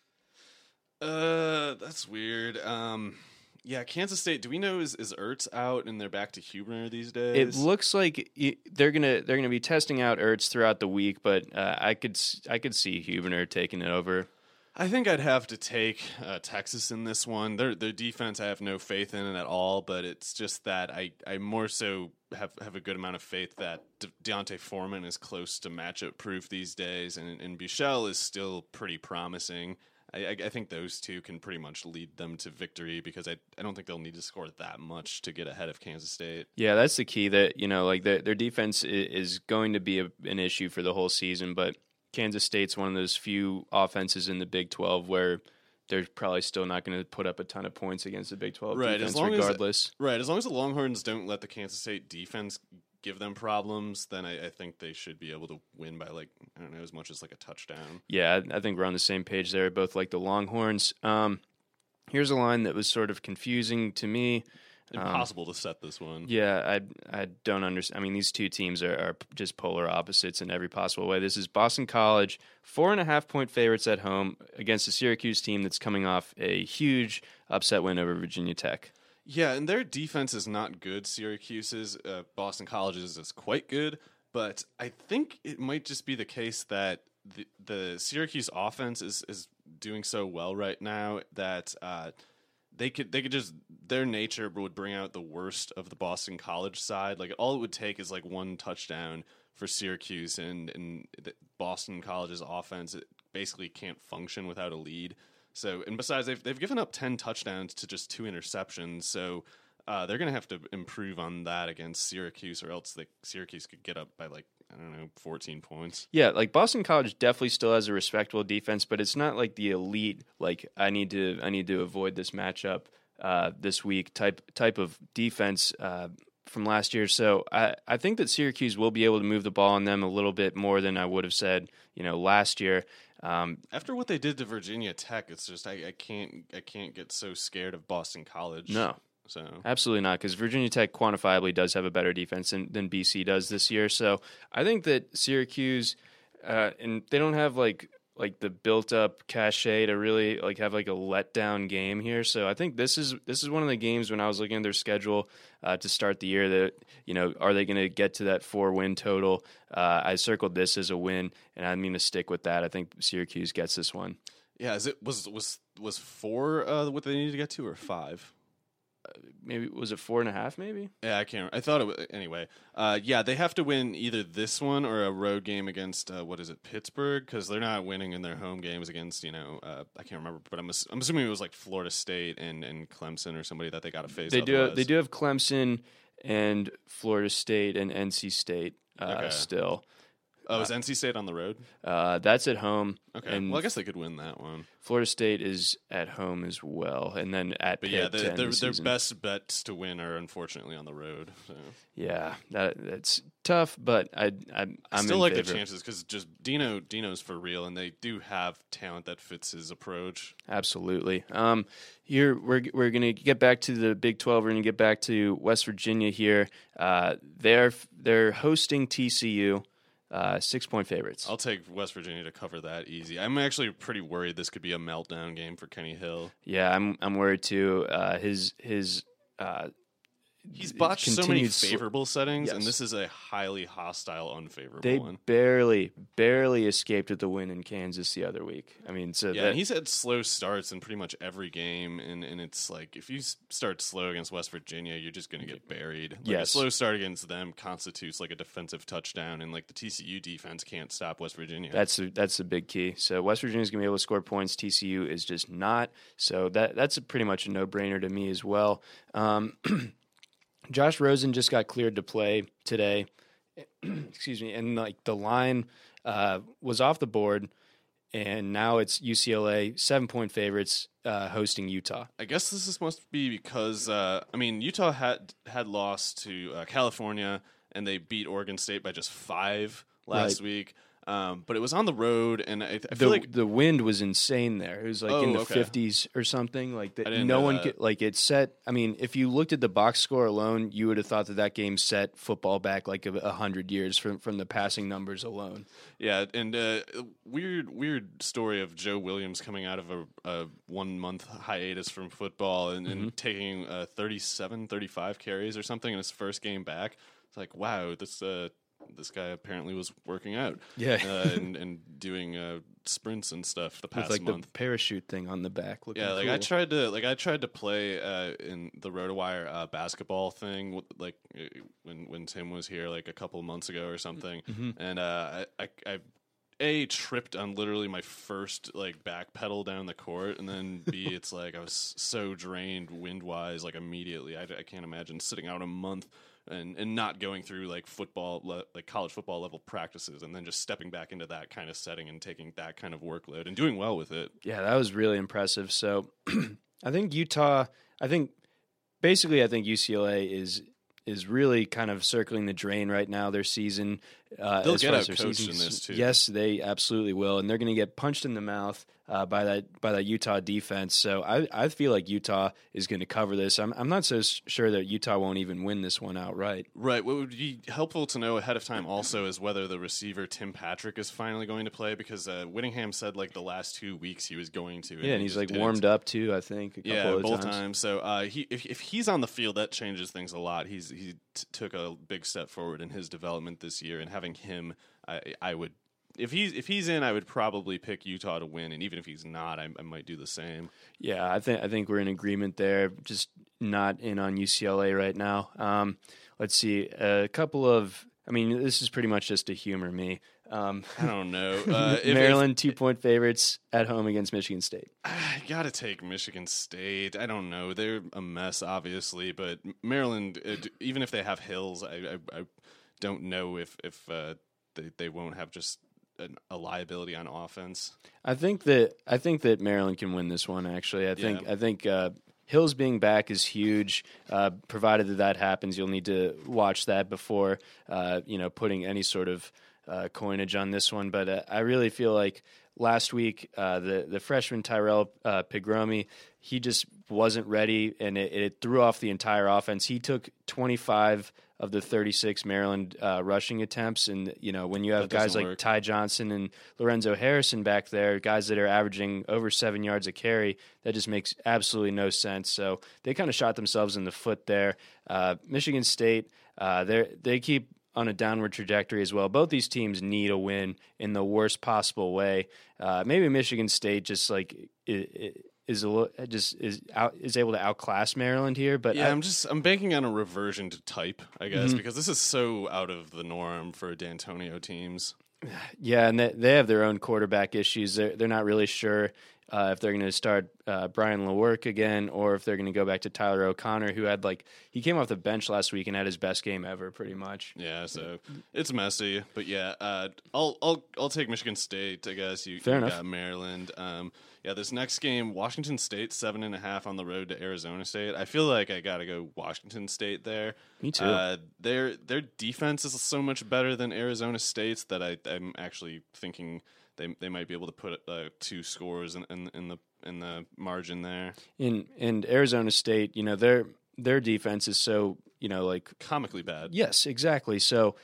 Uh, that's weird. Um, yeah, Kansas State. Do we know is is Ertz out and they're back to Hubener these days? It looks like they're gonna they're gonna be testing out Ertz throughout the week, but uh, I could I could see Hubener taking it over. I think I'd have to take uh, Texas in this one. Their their defense, I have no faith in at all. But it's just that I, I more so have, have a good amount of faith that De- D'Onta Foreman is close to matchup proof these days, and and Buechele is still pretty promising. I, I, think those two can pretty much lead them to victory because I, I don't think they'll need to score that much to get ahead of Kansas State. Yeah, that's the key. That you know, like their their defense is going to be a, an issue for the whole season, but Kansas State's one of those few offenses in the Big Twelve where they're probably still not going to put up a ton of points against the Big Twelve Right, defense, as long as- regardless. Right, as long as the Longhorns don't let the Kansas State defense give them problems, then I, I think they should be able to win by like I don't know as much as like a touchdown. Yeah, I I think we're on the same page there. Both like the Longhorns. Um, here's a line that was sort of confusing to me. Impossible to set this one. Yeah, I I don't understand. I mean, these two teams are, are just polar opposites in every possible way. This is Boston College, four and a half point favorites at home against a Syracuse team that's coming off a huge upset win over Virginia Tech. Yeah, and their defense is not good. Syracuse's, uh, Boston College's is quite good, but I think it might just be the case that the, the Syracuse offense is, is doing so well right now that uh, they could they could just their nature would bring out the worst of the Boston College side. Like all it would take is like one touchdown for Syracuse, and and Boston College's offense it basically can't function without a lead. So, and besides, they've they've given up ten touchdowns to just two interceptions. So, uh, they're going to have to improve on that against Syracuse, or else the Syracuse could get up by like I don't know, fourteen points. Yeah, like Boston College definitely still has a respectable defense, but it's not like the elite. Like I need to I need to avoid this matchup uh, this week type type of defense uh, from last year. So I I think that Syracuse will be able to move the ball on them a little bit more than I would have said you know last year. Um, After what they did to Virginia Tech, it's just I, I can't I can't get so scared of Boston College. No. So Absolutely not, because Virginia Tech quantifiably does have a better defense than, than BC does this year. So I think that Syracuse, uh, and they don't have like like the built up cachet to really like have like a letdown game here. So I think this is this is one of the games when I was looking at their schedule uh, to start the year that you know are they going to get to that four win total? Uh, I circled this as a win, and I'm going to stick with that. I think Syracuse gets this one. yeah, is it was was was four uh, what they needed to get to or five? Maybe was it four and a half? Maybe. Yeah, I can't. I thought it was anyway. Uh, yeah, they have to win either this one or a road game against uh, what is it, Pittsburgh? Because they're not winning in their home games against you know uh, I can't remember, but I'm ass- I'm assuming it was like Florida State and, and Clemson or somebody that they got to face. They do. otherwise. They do have Clemson and Florida State and NC State uh, Okay. still. Oh, is NC State on the road? Uh, that's at home. Okay, And well I guess they could win that one. Florida State is at home as well, and then at But Pitt yeah, their the their best bets to win are unfortunately on the road. So. Yeah, that that's tough, but I, I I'm still like favor. the chances because just Dino Dino's for real, and they do have talent that fits his approach. Absolutely. Um, here we're we're gonna get back to the Big Twelve. We're gonna get back to West Virginia here. Uh, they're they're hosting TCU, uh, six point favorites. I'll take West Virginia to cover that easy. I'm actually pretty worried this could be a meltdown game for Kenny Hill. Yeah, I'm I'm worried too. Uh, his his uh, He's botched so many continued sl- favorable settings, Yes. and this is a highly hostile, unfavorable They one. barely barely escaped with the win in Kansas the other week. I mean, so Yeah, that, and he's had slow starts in pretty much every game, and, and it's like if you start slow against West Virginia, you're just going to get buried. Like a slow start against them constitutes like a defensive touchdown, and like the TCU defense can't stop West Virginia. That's the, that's the big key. So West Virginia's gonna be able to score points. TCU is just not. So that that's a pretty much a no brainer to me as well. Um, *clears throat* Josh Rosen just got cleared to play today. *clears throat* Excuse me, and like the line uh, was off the board. and now it's UCLA seven point favorites uh, hosting Utah. I guess this is, must be because uh, I mean Utah had had lost to uh, California and they beat Oregon State by just five last Right. week. Um, but it was on the road, and I, I The, feel like the wind was insane there. It was like in Oh, the okay. fifties or something. Like that, no one that. could like it set. I mean, if you looked at the box score alone, you would have thought that that game set football back like a, a hundred years from from the passing numbers alone. Yeah, and uh, weird, weird story of Joe Williams coming out of a, a one month hiatus from football and, Mm-hmm. taking uh, 37, 35 carries or something in his first game back. It's like, wow, this uh, this guy apparently was working out, Yeah. uh, and and doing uh, sprints and stuff the With past like month. the parachute thing on the back. Yeah, like I tried to like I tried to play uh, in the RotoWire uh, basketball thing, with, like uh, when when Tim was here like a couple months ago or something, Mm-hmm. and uh, I, I I a tripped on literally my first like back pedal down the court, and then b *laughs* it's like I was so drained wind wise like immediately. I, I can't imagine sitting out a month. And, and not going through like football le- like college football level practices and then just stepping back into that kind of setting and taking that kind of workload and doing well with it Yeah, that was really impressive. So *clears throat* I think Utah, I think basically I think UCLA is is really kind of circling the drain right now their season. Uh, They'll get far as their season in this, too. Yes, they absolutely will, and they're going to get punched in the mouth uh, by that by that Utah defense. So I I feel like Utah is going to cover this. I'm I'm not so sure that Utah won't even win this one outright. Right. What would be helpful to know ahead of time also is whether the receiver Tim Patrick is finally going to play because uh, Whittingham said like the last two weeks he was going to. Yeah, and he's like warmed up too. I think a couple Yeah, of both times. times. So uh, he if, if he's on the field, that changes things a lot. He's he t- took a big step forward in his development this year, and having him, I I would. If he's if he's in, I would probably pick Utah to win, and even if he's not, I, I might do the same. Yeah, I think I think we're in agreement there. Just not in on UCLA right now. Um, let's see a couple of. I mean, this is pretty much just to humor me. Um, I don't know. *laughs* Uh, if- if- Maryland two point favorites at home against Michigan State. *sighs* I gotta take Michigan State. I don't know. They're a mess, obviously, but Maryland, uh, d- even if they have Hills, I, I, I don't know if if uh, they they won't have just an, a liability on offense. I think that I think that Maryland can win this one. Actually, I think Yeah. I think uh, Hills being back is huge. Uh, provided that that happens, you'll need to watch that before uh, you know putting any sort of uh, coinage on this one. But uh, I really feel like last week uh, the the freshman Tyrell uh, Pigrome he just wasn't ready, and it, it threw off the entire offense. He took twenty five of the 36 Maryland uh, rushing attempts. And, you know, when you have guys like work. Ty Johnson and Lorenzo Harrison back there, guys that are averaging over seven yards a carry, that just makes absolutely no sense. So they kind of shot themselves in the foot there. Uh, Michigan State, uh, they they keep on a downward trajectory as well. Both these teams need a win in the worst possible way. Uh, maybe Michigan State just like i- i- is a little, just is out is able to outclass Maryland here, but Yeah, I- I'm just I'm banking on a reversion to type, I guess, because this is so out of the norm for D'Antonio teams. *sighs* Yeah, and they, they have their own quarterback issues. They're they're not really sure uh, if they're going to start uh, Brian Lewerke again or if they're going to go back to Tyler O'Connor, who had like he came off the bench last week and had his best game ever, pretty much. Yeah, so it's messy, but yeah, uh, I'll I'll I'll take Michigan State. I guess you, Fair you enough. got Maryland. Um, yeah, this next game, Washington State seven and a half on the road to Arizona State. I feel like I got to go Washington State there. Me too. Uh, their their defense is so much better than Arizona State's that I I'm actually thinking they they might be able to put uh, two scores in, in in the in the margin there. In in Arizona State, you know their their defense is so you know like Comically bad. Yes, exactly. So,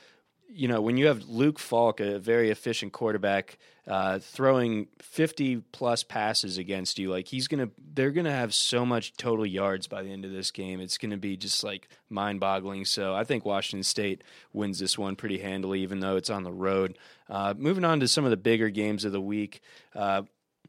you know, when you have Luke Falk, a very efficient quarterback, uh, throwing 50 plus passes against you, like he's going to, they're going to have so much total yards by the end of this game. It's going to be just like mind boggling. So I think Washington State wins this one pretty handily, even though it's on the road. Uh, moving on to some of the bigger games of the week, uh,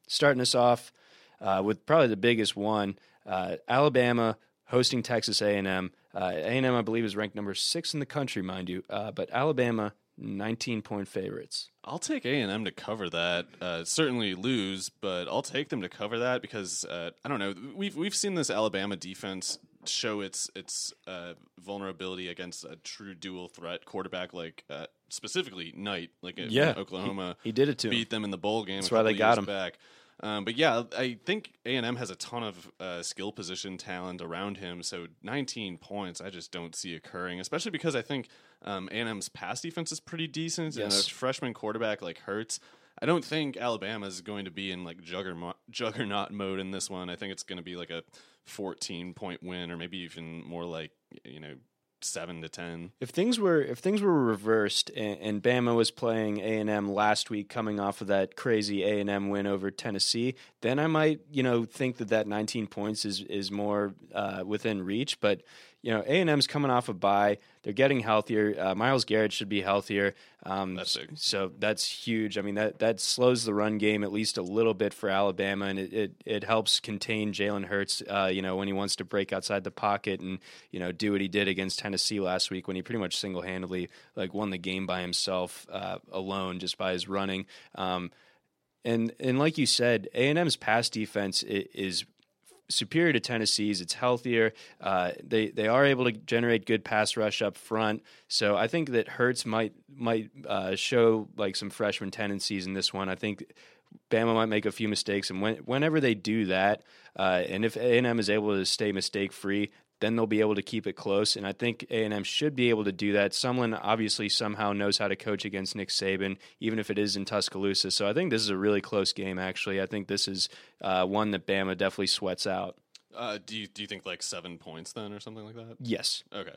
starting us off uh, with probably the biggest one uh, Alabama hosting Texas A&M. Uh, A&M, I believe, is ranked number six in the country, mind you, uh, but Alabama, 19 point favorites. I'll take A and M to cover that. Uh, certainly lose, but I'll take them to cover that because uh, I don't know. We've we've seen this Alabama defense show its its uh, vulnerability against a true dual threat quarterback like uh, specifically Knight, like Yeah, Oklahoma he did it to him. beat them in the bowl game. That's why they got him. back. Um, but yeah, I think A and M has a ton of uh, skill position talent around him. So 19 points, I just don't see occurring. Especially because I think um, A and M's pass defense is pretty decent, and a freshman quarterback like Hurts. I don't think Alabama is going to be in like juggernaut, juggernaut mode in this one. I think it's going to be like a 14 point win, or maybe even more like you know seven to ten. If things were if things were reversed and, and Bama was playing A and M last week, coming off of that crazy A and M win over Tennessee, then I might you know think that that 19 points is is more uh, within reach. But you know A and M's coming off a bye, they're getting healthier. Uh, Myles Garrett should be healthier. Um, That's big. so that's huge. I mean that that slows the run game at least a little bit for Alabama, and it it, it helps contain Jalen Hurts. Uh, you know when he wants to break outside the pocket and you know do what he did against Tennessee last week when he pretty much single handedly like won the game by himself uh, alone just by his running. Um, and and like you said, A and M's pass defense is superior to Tennessee's. It's healthier. Uh, they they are able to generate good pass rush up front. So I think that Hurts might might uh, show like some freshman tendencies in this one. I think. Bama might make a few mistakes, and when, whenever they do that, uh, and if A and M is able to stay mistake free, then they'll be able to keep it close. And I think A and M should be able to do that. Sumlin obviously somehow knows how to coach against Nick Saban, even if it is in Tuscaloosa. So I think this is a really close game. Actually, I think this is uh, one that Bama definitely sweats out. Uh, do you do you think like seven points then, or something like that? Yes. Okay.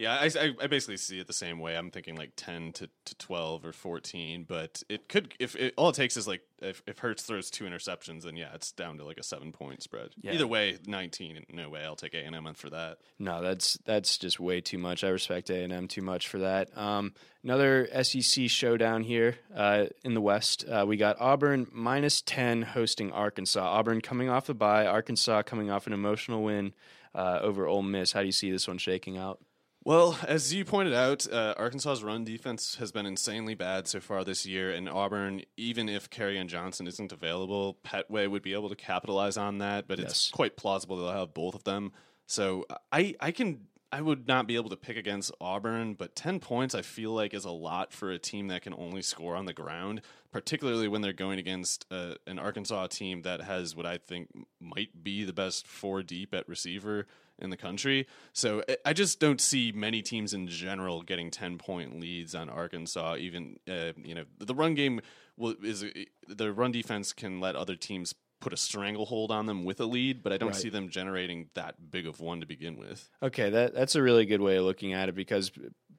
Yeah, I, I, I basically see it the same way. I'm thinking like 10 to, to 12 or 14, but it could, if it, all it takes is like, if, if Hurts throws two interceptions, then yeah, it's down to like a seven point spread. Yeah. Either way, 19, no way. I'll take A&M for that. No, that's that's just way too much. I respect A and M too much for that. Um, another SEC showdown here uh, in the West. Uh, we got Auburn minus ten hosting Arkansas. Auburn coming off the bye. Arkansas coming off an emotional win uh, over Ole Miss. How do you see this one shaking out? Well, as you pointed out, uh, Arkansas's run defense has been insanely bad so far this year, and Auburn, even if Kerryon Johnson isn't available, Pettway would be able to capitalize on that. But it's quite plausible they'll have both of them. So I, I can, I would not be able to pick against Auburn, but ten points I feel like is a lot for a team that can only score on the ground, particularly when they're going against uh, an Arkansas team that has what I think might be the best four deep at receiver in the country. So I- just don't see many teams in general getting 10 point leads on Arkansas. Even, uh, you know, the run game will, is the run defense can let other teams put a stranglehold on them with a lead, but I don't Right. see them generating that big of one to begin with. Okay, that that's a really good way of looking at it because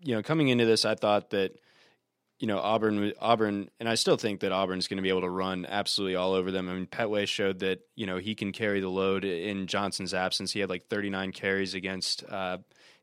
you know coming into this, I thought that you know Auburn Auburn, and I still think that Auburn's going to be able to run absolutely all over them. I mean, Pettway showed that you know he can carry the load in Johnson's absence. He had like 39 carries against. Uh,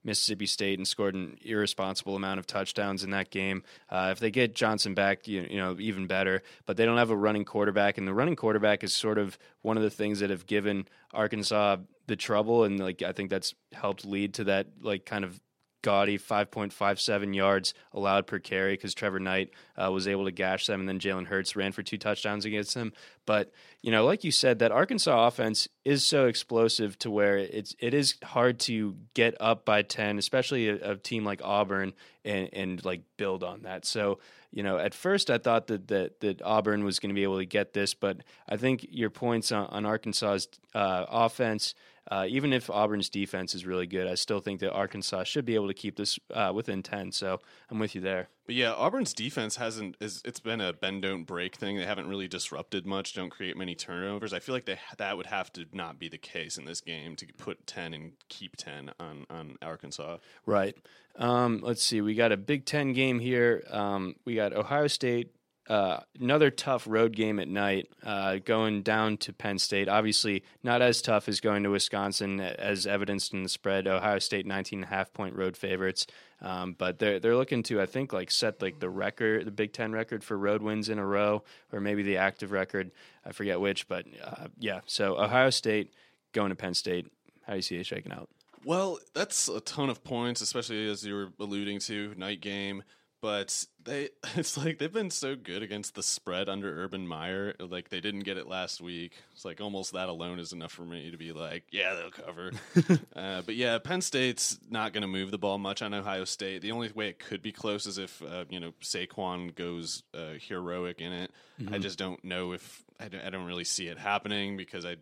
Mississippi State and scored an irresponsible amount of touchdowns in that game. Uh, if they get Johnson back, you, you know, even better. But they don't have a running quarterback, and the running quarterback is sort of one of the things that have given Arkansas the trouble, and like I think that's helped lead to that like kind of gaudy 5.57 yards allowed per carry because Trevor Knight uh, was able to gash them, and then Jalen Hurts ran for two touchdowns against them. But you know, like you said, that Arkansas offense is so explosive to where it's it is hard to get up by 10, especially a, a team like Auburn, and and like build on that. So you know, at first I thought that that, that Auburn was going to be able to get this, but I think your points on, on Arkansas's uh, offense. Uh, even if Auburn's defense is really good, I still think that Arkansas should be able to keep this uh, within ten. So I'm with you there. But yeah, Auburn's defense hasn't is it's been a bend don't break thing. They haven't really disrupted much, don't create many turnovers. I feel like they that would have to not be the case in this game to put 10 and keep 10 on on Arkansas. Right. Um, let's see. We got a Big Ten game here. Um, we got Ohio State. Uh, another tough road game at night, uh, going down to Penn State. Obviously, not as tough as going to Wisconsin, as evidenced in the spread. Ohio State 19 and a half point road favorites, um, but they're they're looking to I think like set like the record, the Big Ten record for road wins in a row, or maybe the active record. I forget which, but uh, yeah. So Ohio State going to Penn State. How do you see it shaking out? Well, that's a ton of points, especially as you were alluding to night game. But they *laughs* it's like they've been so good against the spread under Urban Meyer. Like they didn't get it last week. It's like almost that alone is enough for me to be like, yeah, they'll cover. *laughs* uh, but yeah, Penn State's not going to move the ball much on Ohio State. The only way it could be close is if uh, you know Saquon goes uh, heroic in it. Mm-hmm. I just don't know if I don't, I don't really see it happening because I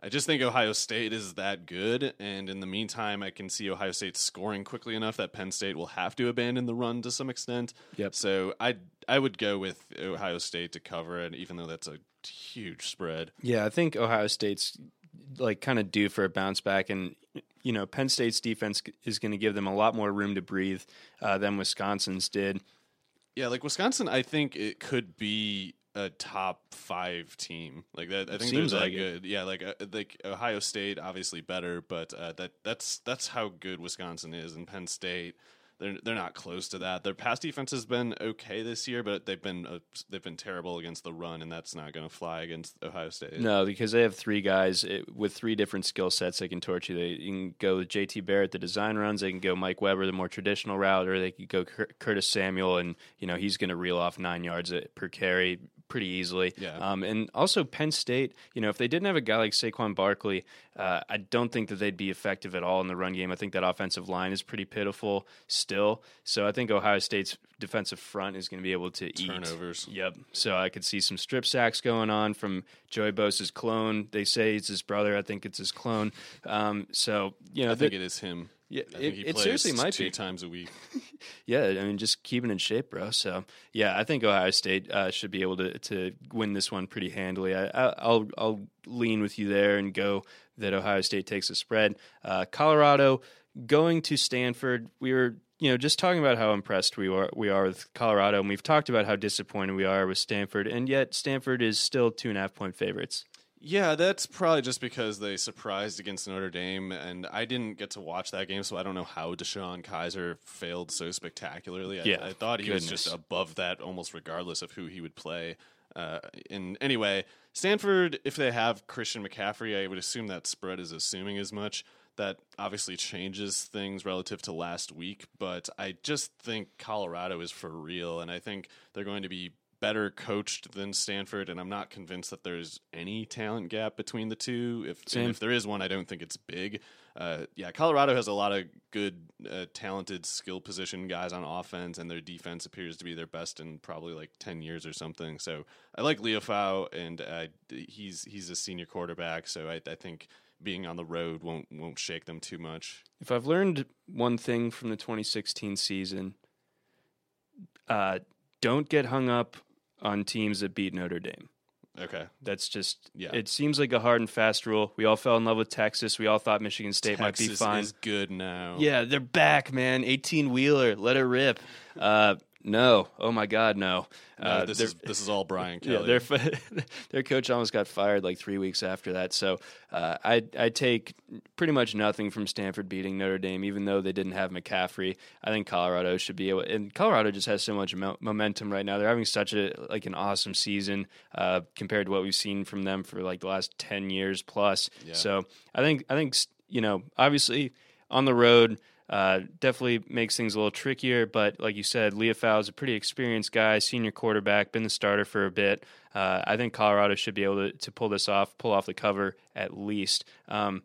I just think Ohio State is that good, and in the meantime, I can see Ohio State scoring quickly enough that Penn State will have to abandon the run to some extent. Yep. So I I would go with Ohio State to cover it, even though that's a huge spread. Yeah, I think Ohio State's like kind of due for a bounce back, and you know Penn State's defense is going to give them a lot more room to breathe uh, than Wisconsin's did. Yeah, like Wisconsin, I think it could be a top five team like that. I think Seems they're that like it. good. Yeah, like uh, like Ohio State, obviously better, but uh, that that's that's how good Wisconsin is, and Penn State. They're they're not close to that. Their pass defense has been okay this year, but they've been uh, they've been terrible against the run, and that's not going to fly against Ohio State. No, because they have three guys eh, with three different skill sets they can torch you. They you can go with JT Barrett, the design runs. They can go Mike Weber, the more traditional route, or they could go Cur- Curtis Samuel, and you know he's going to reel off nine yards eh, per carry pretty easily. Yeah. Um, and also Penn State, you know, if they didn't have a guy like Saquon Barkley, uh, I don't think that they'd be effective at all in the run game. I think that offensive line is pretty pitiful still. So I think Ohio State's defensive front is going to be able to eat Turnovers. Yep. So I could see some strip sacks going on from Joey Bosa's clone. They say it's his brother. I think it's his clone. Um, so you know, I think that- it is him. Yeah, it- it seriously might two be. times a week. *laughs* yeah, I mean, just keeping in shape, bro. So yeah, I think Ohio State uh, should be able to to win this one pretty handily. I, I, I'll I'll lean with you there and go that Ohio State takes a spread. Uh, Colorado going to Stanford. We were you know just talking about how impressed we are we are with Colorado, and we've talked about how disappointed we are with Stanford, and yet Stanford is still two and a half point favorites. Yeah, that's probably just because they surprised against Notre Dame, and I didn't get to watch that game, so I don't know how DeShone Kizer failed so spectacularly. I, Yeah, I thought he was just above that, almost regardless of who he would play. Uh, and anyway, Stanford, if they have Christian McCaffrey, I would assume that spread is assuming as much. That obviously changes things relative to last week, but I just think Colorado is for real, and I think they're going to be better coached than Stanford, and I'm not convinced that there's any talent gap between the two. If if there is one, I don't think it's big. Uh, yeah, Colorado has a lot of good, uh, talented skill position guys on offense, and their defense appears to be their best in probably like ten years or something. So I like Liufau, and uh, he's he's a senior quarterback, so I, I think being on the road won't won't shake them too much. If I've learned one thing from the 2016 season, uh, don't get hung up on teams that beat Notre Dame. Okay, That's just Yeah. It seems like a hard and fast rule. We all fell in love with Texas. We all thought Michigan State might be Texas fine. is good now. Yeah, they're back, man. 18 wheeler, let it rip. Uh, no, oh my God, no. No, Uh, this is this is all Brian *laughs* yeah, Kelly. their *laughs* their coach almost got fired like three weeks after that. So uh, I I take pretty much nothing from Stanford beating Notre Dame, even though they didn't have McCaffrey. I think Colorado should be able, and Colorado just has so much mo- momentum right now. They're having such a like an awesome season uh, compared to what we've seen from them for like the last ten years plus. Yeah. So I think I think you know obviously on the road. Uh, definitely makes things a little trickier, but like you said, Liufau is a pretty experienced guy, senior quarterback, been the starter for a bit. Uh, I think Colorado should be able to, to pull this off, pull off the cover at least. Um,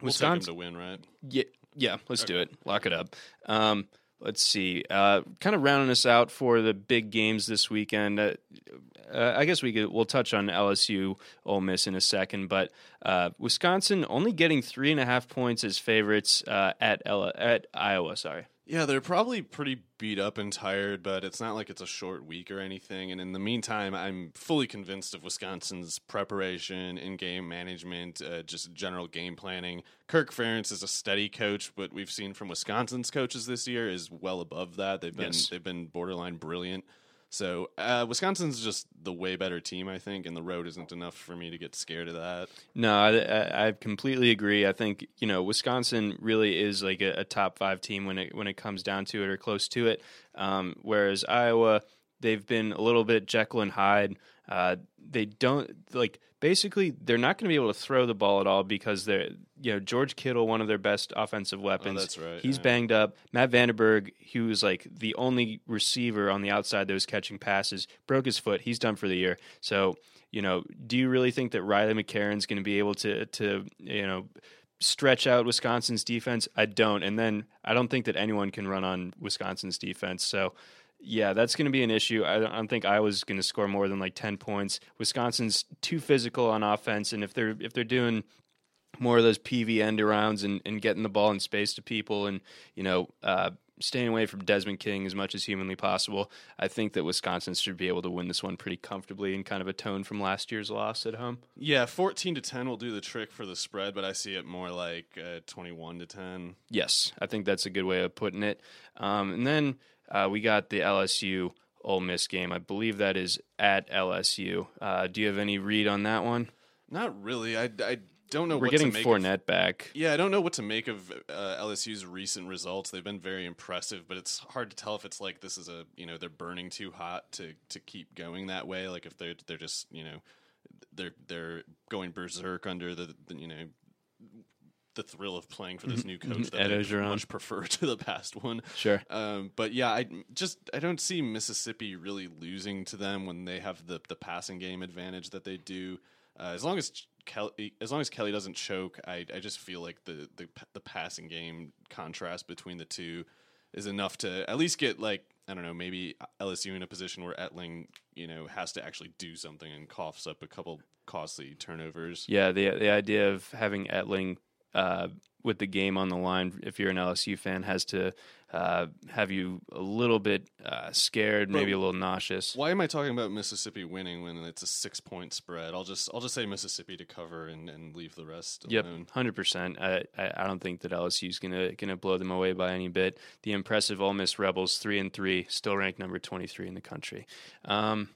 we'll take him to win, right? yeah, yeah, let's do it. Lock it up. Um, let's see. Uh, kind of rounding us out for the big games this weekend. Uh, uh, I guess we could. We'll touch on LSU, Ole Miss in a second, but uh, Wisconsin only getting three and a half points as favorites uh, at L- at Iowa. Sorry. Yeah, they're probably pretty beat up and tired, but it's not like it's a short week or anything. And in the meantime, I'm fully convinced of Wisconsin's preparation, in game management, uh, just general game planning. Kirk Ferentz is a steady coach, but we've seen from Wisconsin's coaches this year is well above that. They've been Yes. they've been borderline brilliant. So uh, Wisconsin's just the way better team, I think, and the road isn't enough for me to get scared of that. No, I, I, completely agree. I think you know Wisconsin really is like a, a top five team when it when it comes down to it or close to it. Um, whereas Iowa, they've been a little bit Jekyll and Hyde. Uh, they don't like basically they're not going to be able to throw the ball at all because they're you know George Kittle, one of their best offensive oh, weapons. Oh, that's right, He's yeah. banged up. Matt VandeBerg, who was like the only receiver on the outside that was catching passes, broke his foot. He's done for the year. So you know, do you really think that Riley McCarron's going to be able to to you know? stretch out Wisconsin's defense? I don't. And then I don't think that anyone can run on Wisconsin's defense. So, yeah, that's going to be an issue. I don't, think I don't think Iowa's going to score more than like 10 points. Wisconsin's too physical on offense and if they're if they're doing more of those PV end arounds and, and getting the ball in space to people and, you know, uh, staying away from Desmond King as much as humanly possible, I think that Wisconsin should be able to win this one pretty comfortably and kind of atone from last year's loss at home. Yeah, fourteen to ten will do the trick for the spread, but I see it more like uh, twenty-one to ten. Yes, I think that's a good way of putting it. Um, and then uh, we got the LSU Ole Miss game. I believe that is at LSU. Uh, do you have any read on that one? Not really. I, I don't know. We're what getting to make Fournette Of, back. yeah, I don't know what to make of uh, LSU's recent results. They've been very impressive, but it's hard to tell if it's like this is a you know they're burning too hot to to keep going that way. Like if they're they're just you know they're they're going berserk under the, the you know the thrill of playing for this *laughs* new coach that Ed Orgeron. much prefer *laughs* to the past one. Sure. Um, but yeah, I just I don't see Mississippi really losing to them when they have the the passing game advantage that they do. Uh, as long as Kelly, as long as Kelly doesn't choke, I I just feel like the the the passing game contrast between the two is enough to at least get like I don't know maybe LSU in a position where Etling you know has to actually do something and coughs up a couple costly turnovers. Yeah, the the idea of having Etling uh, with the game on the line, if you're an LSU fan, has to uh, have you a little bit uh, scared, maybe a little nauseous. Why am I talking about Mississippi winning when it's a six point spread? I'll just I'll just say Mississippi to cover and, and leave the rest Alone. Yep, hundred percent. I I don't think that LSU's gonna gonna blow them away by any bit. The impressive Ole Miss Rebels, three and three, still ranked number twenty three in the country. Um,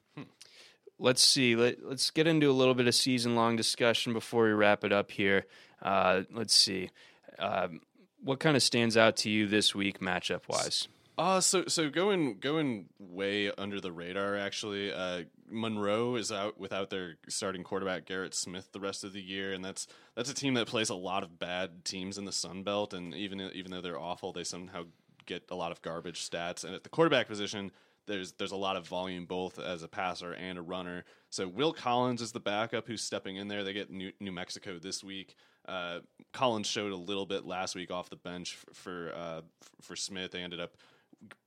Let's see. Let, let's get into a little bit of season long discussion before we wrap it up here. Uh, let's see. Um, what kind of stands out to you this week, matchup wise? Uh so so going going way under the radar actually. Uh, Monroe is out without their starting quarterback Garrett Smith the rest of the year, and that's that's a team that plays a lot of bad teams in the Sun Belt, and even even though they're awful, they somehow get a lot of garbage stats. And at the quarterback position, there's there's a lot of volume both as a passer and a runner. So Will Collins is the backup who's stepping in there. They get New, New Mexico this week. Uh, Collins showed a little bit last week off the bench for uh, for Smith. They ended up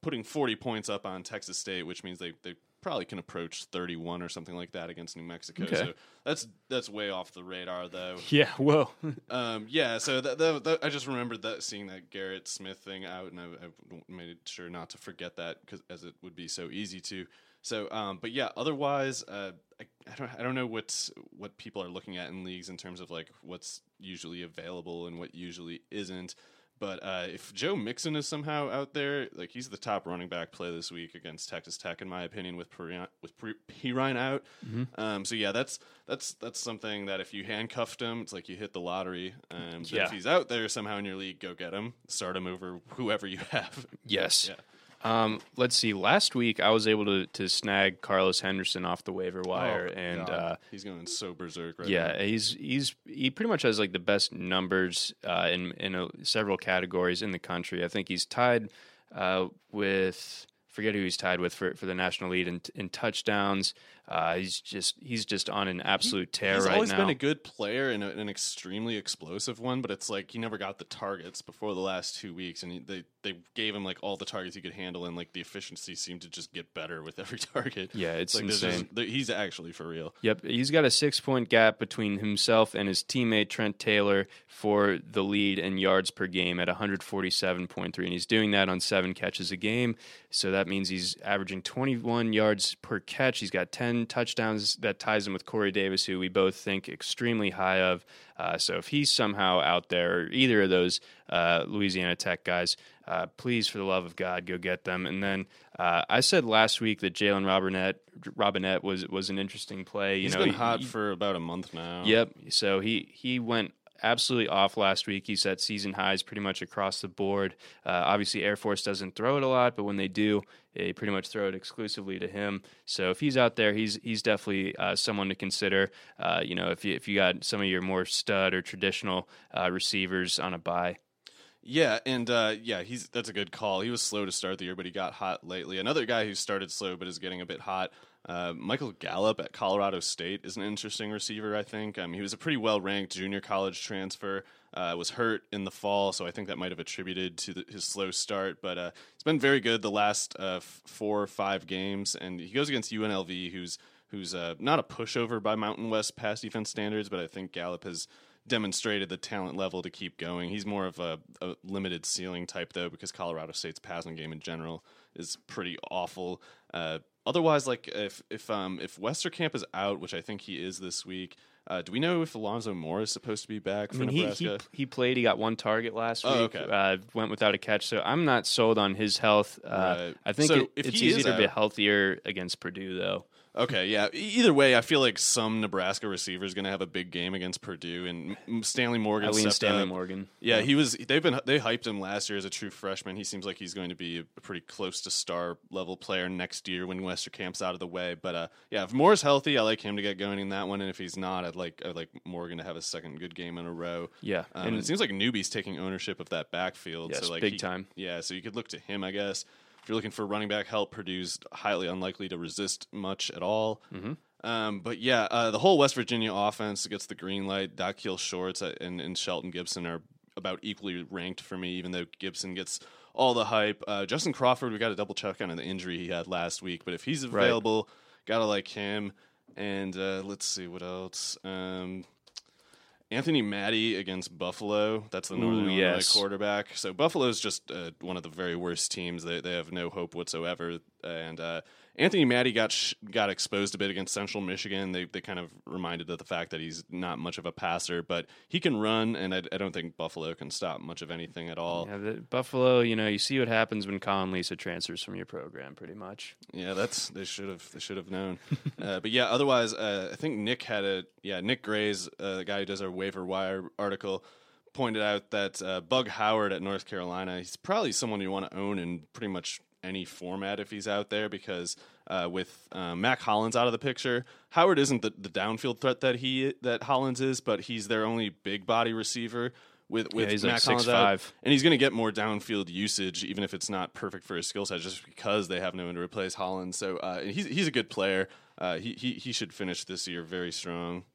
putting 40 points up on Texas State, which means they, they probably can approach 31 or something like that against New Mexico. Okay. So that's that's way off the radar though. *laughs* Yeah, well. *laughs* Um, yeah, so that, that, that, I just remembered that seeing that Garrett Smith thing out, and I, I made sure not to forget that because as it would be so easy to. So, um, but yeah, otherwise, uh, I, I don't I don't know what what people are looking at in leagues in terms of like what's usually available and what usually isn't. But uh, if Joe Mixon is somehow out there, like he's the top running back play this week against Texas Tech, in my opinion, with Perine, with Pirine out. Um, so yeah, that's that's that's something that if you handcuffed him, it's like you hit the lottery. Um, but Yeah. if he's out there somehow in your league, go get him, start him over whoever you have. Yes. Yeah. Um, let's see. Last week, I was able to, to snag Carlos Henderson off the waiver wire, Oh, and uh, he's going so berserk right yeah, now. he's he's he pretty much has like the best numbers uh, in in a, several categories in the country. I think he's tied uh, with forget who he's tied with for, for the national lead in, in touchdowns. Uh, he's just he's just on an absolute tear right now. He's right always now. been a good player and a, an extremely explosive one, but it's like he never got the targets before the last two weeks, and he, they they gave him like all the targets he could handle, and like the efficiency seemed to just get better with every *laughs* target. Yeah, it's like insane. just- he's actually for real. Yep, he's got a six point gap between himself and his teammate Trent Taylor for the lead in yards per game at 147.3, and he's doing that on seven catches a game. So that means he's averaging 21 yards per catch. He's got 10 touchdowns that ties him with Corey Davis, who we both think extremely high of. Uh, so if he's somehow out there, either of those uh, Louisiana Tech guys, uh, please, for the love of God, go get them. And then uh, I said last week that Jalen Robinette, Robinette was was an interesting play. You He's know, been hot he- for about a month now. Yep. So he he went absolutely off last week. He set season highs pretty much across the board. Uh, obviously, Air Force doesn't throw it a lot, but when they do, they pretty much throw it exclusively to him. So if he's out there, he's he's definitely uh, someone to consider. Uh, you know, if you if you got some of your more stud or traditional uh, receivers on a buy. Yeah, and uh, yeah, he's that's a good call. He was slow to start the year, but he got hot lately. Another guy who started slow but is getting a bit hot. Uh, Michael Gallup at Colorado State is an interesting receiver. I think um, he was a pretty well ranked junior college transfer. Uh, was hurt in the fall, so I think that might have attributed to the, his slow start. But uh, he's been very good the last uh, four or five games, and he goes against UNLV, who's who's uh, not a pushover by Mountain West pass defense standards, but I think Gallup has demonstrated the talent level to keep going. He's more of a, a, limited ceiling type though, because Colorado State's passing game in general is pretty awful. Uh, otherwise, like if if um, if Westerkamp is out, which I think he is this week. Uh, do we know if Alonzo Moore is supposed to be back for I mean, Nebraska? He, he, he, played. He got one target last oh, week. Okay. Uh, went without a catch. So I'm not sold on his health. Uh, right. I think so it, it's easy to be healthier against Purdue, though. Okay, yeah. Either way, I feel like some Nebraska receiver is going to have a big game against Purdue, and Stanley Morgan. Eileen Stanley up. Morgan. Yeah, yeah, he was. They've been they hyped him last year as a true freshman. He seems like he's going to be a pretty close to star level player next year when Westerkamp's out of the way. But uh, yeah, if Moore's healthy, I like him to get going in that one, and if he's not, I'd like I'd like Morgan to have a second good game in a row. Yeah, um, and it seems like Newby's taking ownership of that backfield. Yes, so like big he, time. Yeah, so you could look to him, I guess you're looking for running back help, Purdue's highly unlikely to resist much at all. Mm-hmm. Um, but yeah, uh, the whole West Virginia offense gets the green light. Daikiel Shorts and, and Shelton Gibson are about equally ranked for me, even though Gibson gets all the hype. Uh, Justin Crawford, we got to double check on the injury he had last week, but if he's available, right. gotta like him. And uh, let's see what else. Um, Anthony Maddie against Buffalo. That's the Northern Ooh, Illinois yes. quarterback. So Buffalo's just uh, one of the very worst teams. They they have no hope whatsoever. And uh, Anthony Maddie got sh- got exposed a bit against Central Michigan. They they kind of reminded of the fact that he's not much of a passer, but he can run, and I, I don't think Buffalo can stop much of anything at all. Yeah, the, Buffalo. You know, you see what happens when Colin Lisa transfers from your program, pretty much. Yeah, that's they should have they should have known. *laughs* uh, but yeah, otherwise, uh, I think Nick had a yeah Nick Gray's uh, the guy who does our waiver wire article pointed out that uh, Bug Howard at North Carolina, he's probably someone you want to own in pretty much any format if he's out there because uh, with uh, Mac Hollins out of the picture, Howard isn't the, the downfield threat that he that Hollins is, but he's their only big body receiver. With with yeah, he's Mac like Hollins six, out, five. and he's going to get more downfield usage, even if it's not perfect for his skill set, just because they have no one to replace Hollins. So uh, he's he's a good player. Uh, he he he should finish this year very strong.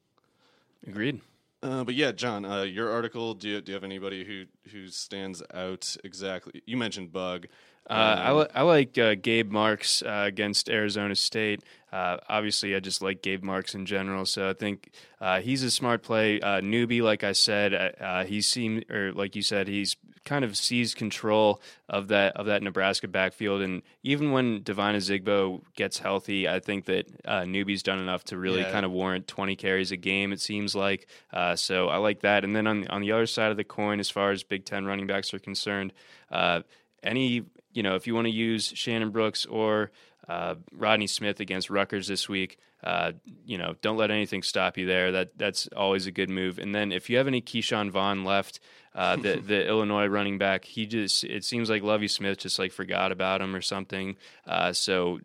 Agreed. Uh, but yeah, John, uh, your article. Do you, do you have anybody who who stands out exactly? You mentioned Bug. Uh, I, li- I like uh, Gabe Marks uh, against Arizona State. Uh, obviously, I just like Gabe Marks in general, so I think uh, he's a smart play. Uh, Newby, like I said, he seemed, or like you said, he's kind of seized control of that of that Nebraska backfield. And even when Devine Ozigbo gets healthy, I think that Newby's done enough to really Yeah. kind of warrant 20 carries a game. It seems like so. I like that. And then on on the other side of the coin, as far as Big Ten running backs are concerned any you know if you want to use Shannon Brooks or uh, Rodney Smith against Rutgers this week, uh, you know don't let anything stop you there. That that's always a good move. And then if you have any Ke'Shawn Vaughn left, uh, *laughs* the the Illinois running back, he just it seems like Lovie Smith just like forgot about him or something. Uh, so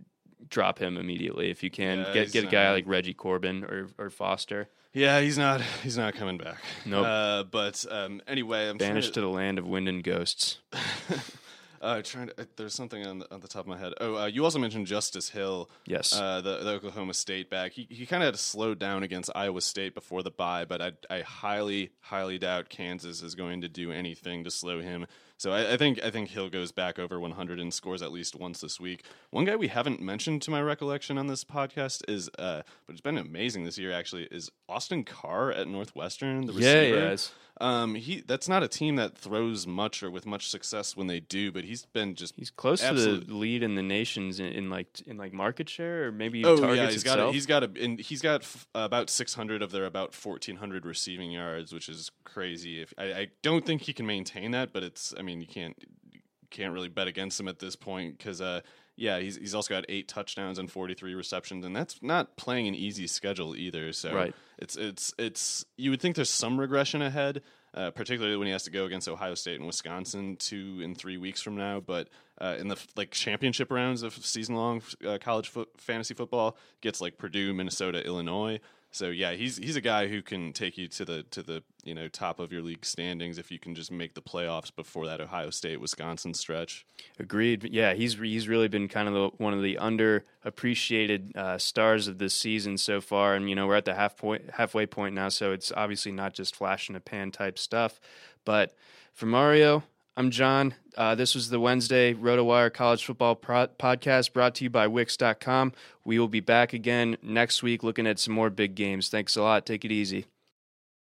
drop him immediately if you can. Yeah, get get a guy like Reggie Corbin or or Foster. Yeah, he's not he's not coming back. Nope. Uh, but um, anyway, I'm Banished to the land of wind and ghosts. *laughs* Uh, trying to, uh, there's something on the, on the top of my head. Oh, uh, you also mentioned Justice Hill. Yes. Uh, the, the Oklahoma State back. He, he kind of had to slow down against Iowa State before the bye, but I, I highly, highly doubt Kansas is going to do anything to slow him. So I, I think I think Hill goes back over 100 and scores at least once this week. One guy we haven't mentioned to my recollection on this podcast is, uh, but it's been amazing this year actually, is Austin Carr at Northwestern. The Yeah, receiver. yes. Um, he that's not a team that throws much or with much success when they do, but he's been just He's close to the lead in the nations in, in like in like market share or maybe Oh targets yeah, he's got itself. a, he's got a and he's got f- about 600 of their about 1400 receiving yards, which is crazy. If I, I don't think he can maintain that, but it's I mean you can't can't really bet against him at this point because uh, yeah, he's he's also got eight touchdowns and 43 receptions, and that's not playing an easy schedule either. So Right. it's it's it's you would think there's some regression ahead, uh, particularly when he has to go against Ohio State and Wisconsin two and three weeks from now. But uh, in the like championship rounds of season long uh, college foot, fantasy football, gets like Purdue, Minnesota, Illinois. So yeah, he's he's a guy who can take you to the to the you know top of your league standings if you can just make the playoffs before that Ohio State Wisconsin stretch. Agreed. Yeah, he's he's really been kind of the, one of the underappreciated uh, stars of this season so far, and you know we're at the half point halfway point now, so it's obviously not just flash in a pan type stuff. But for Mario, I'm John. Uh, this was the Wednesday RotoWire College Football Pro- Podcast brought to you by Wix.com. We will be back again next week looking at some more big games. Thanks a lot. Take it easy.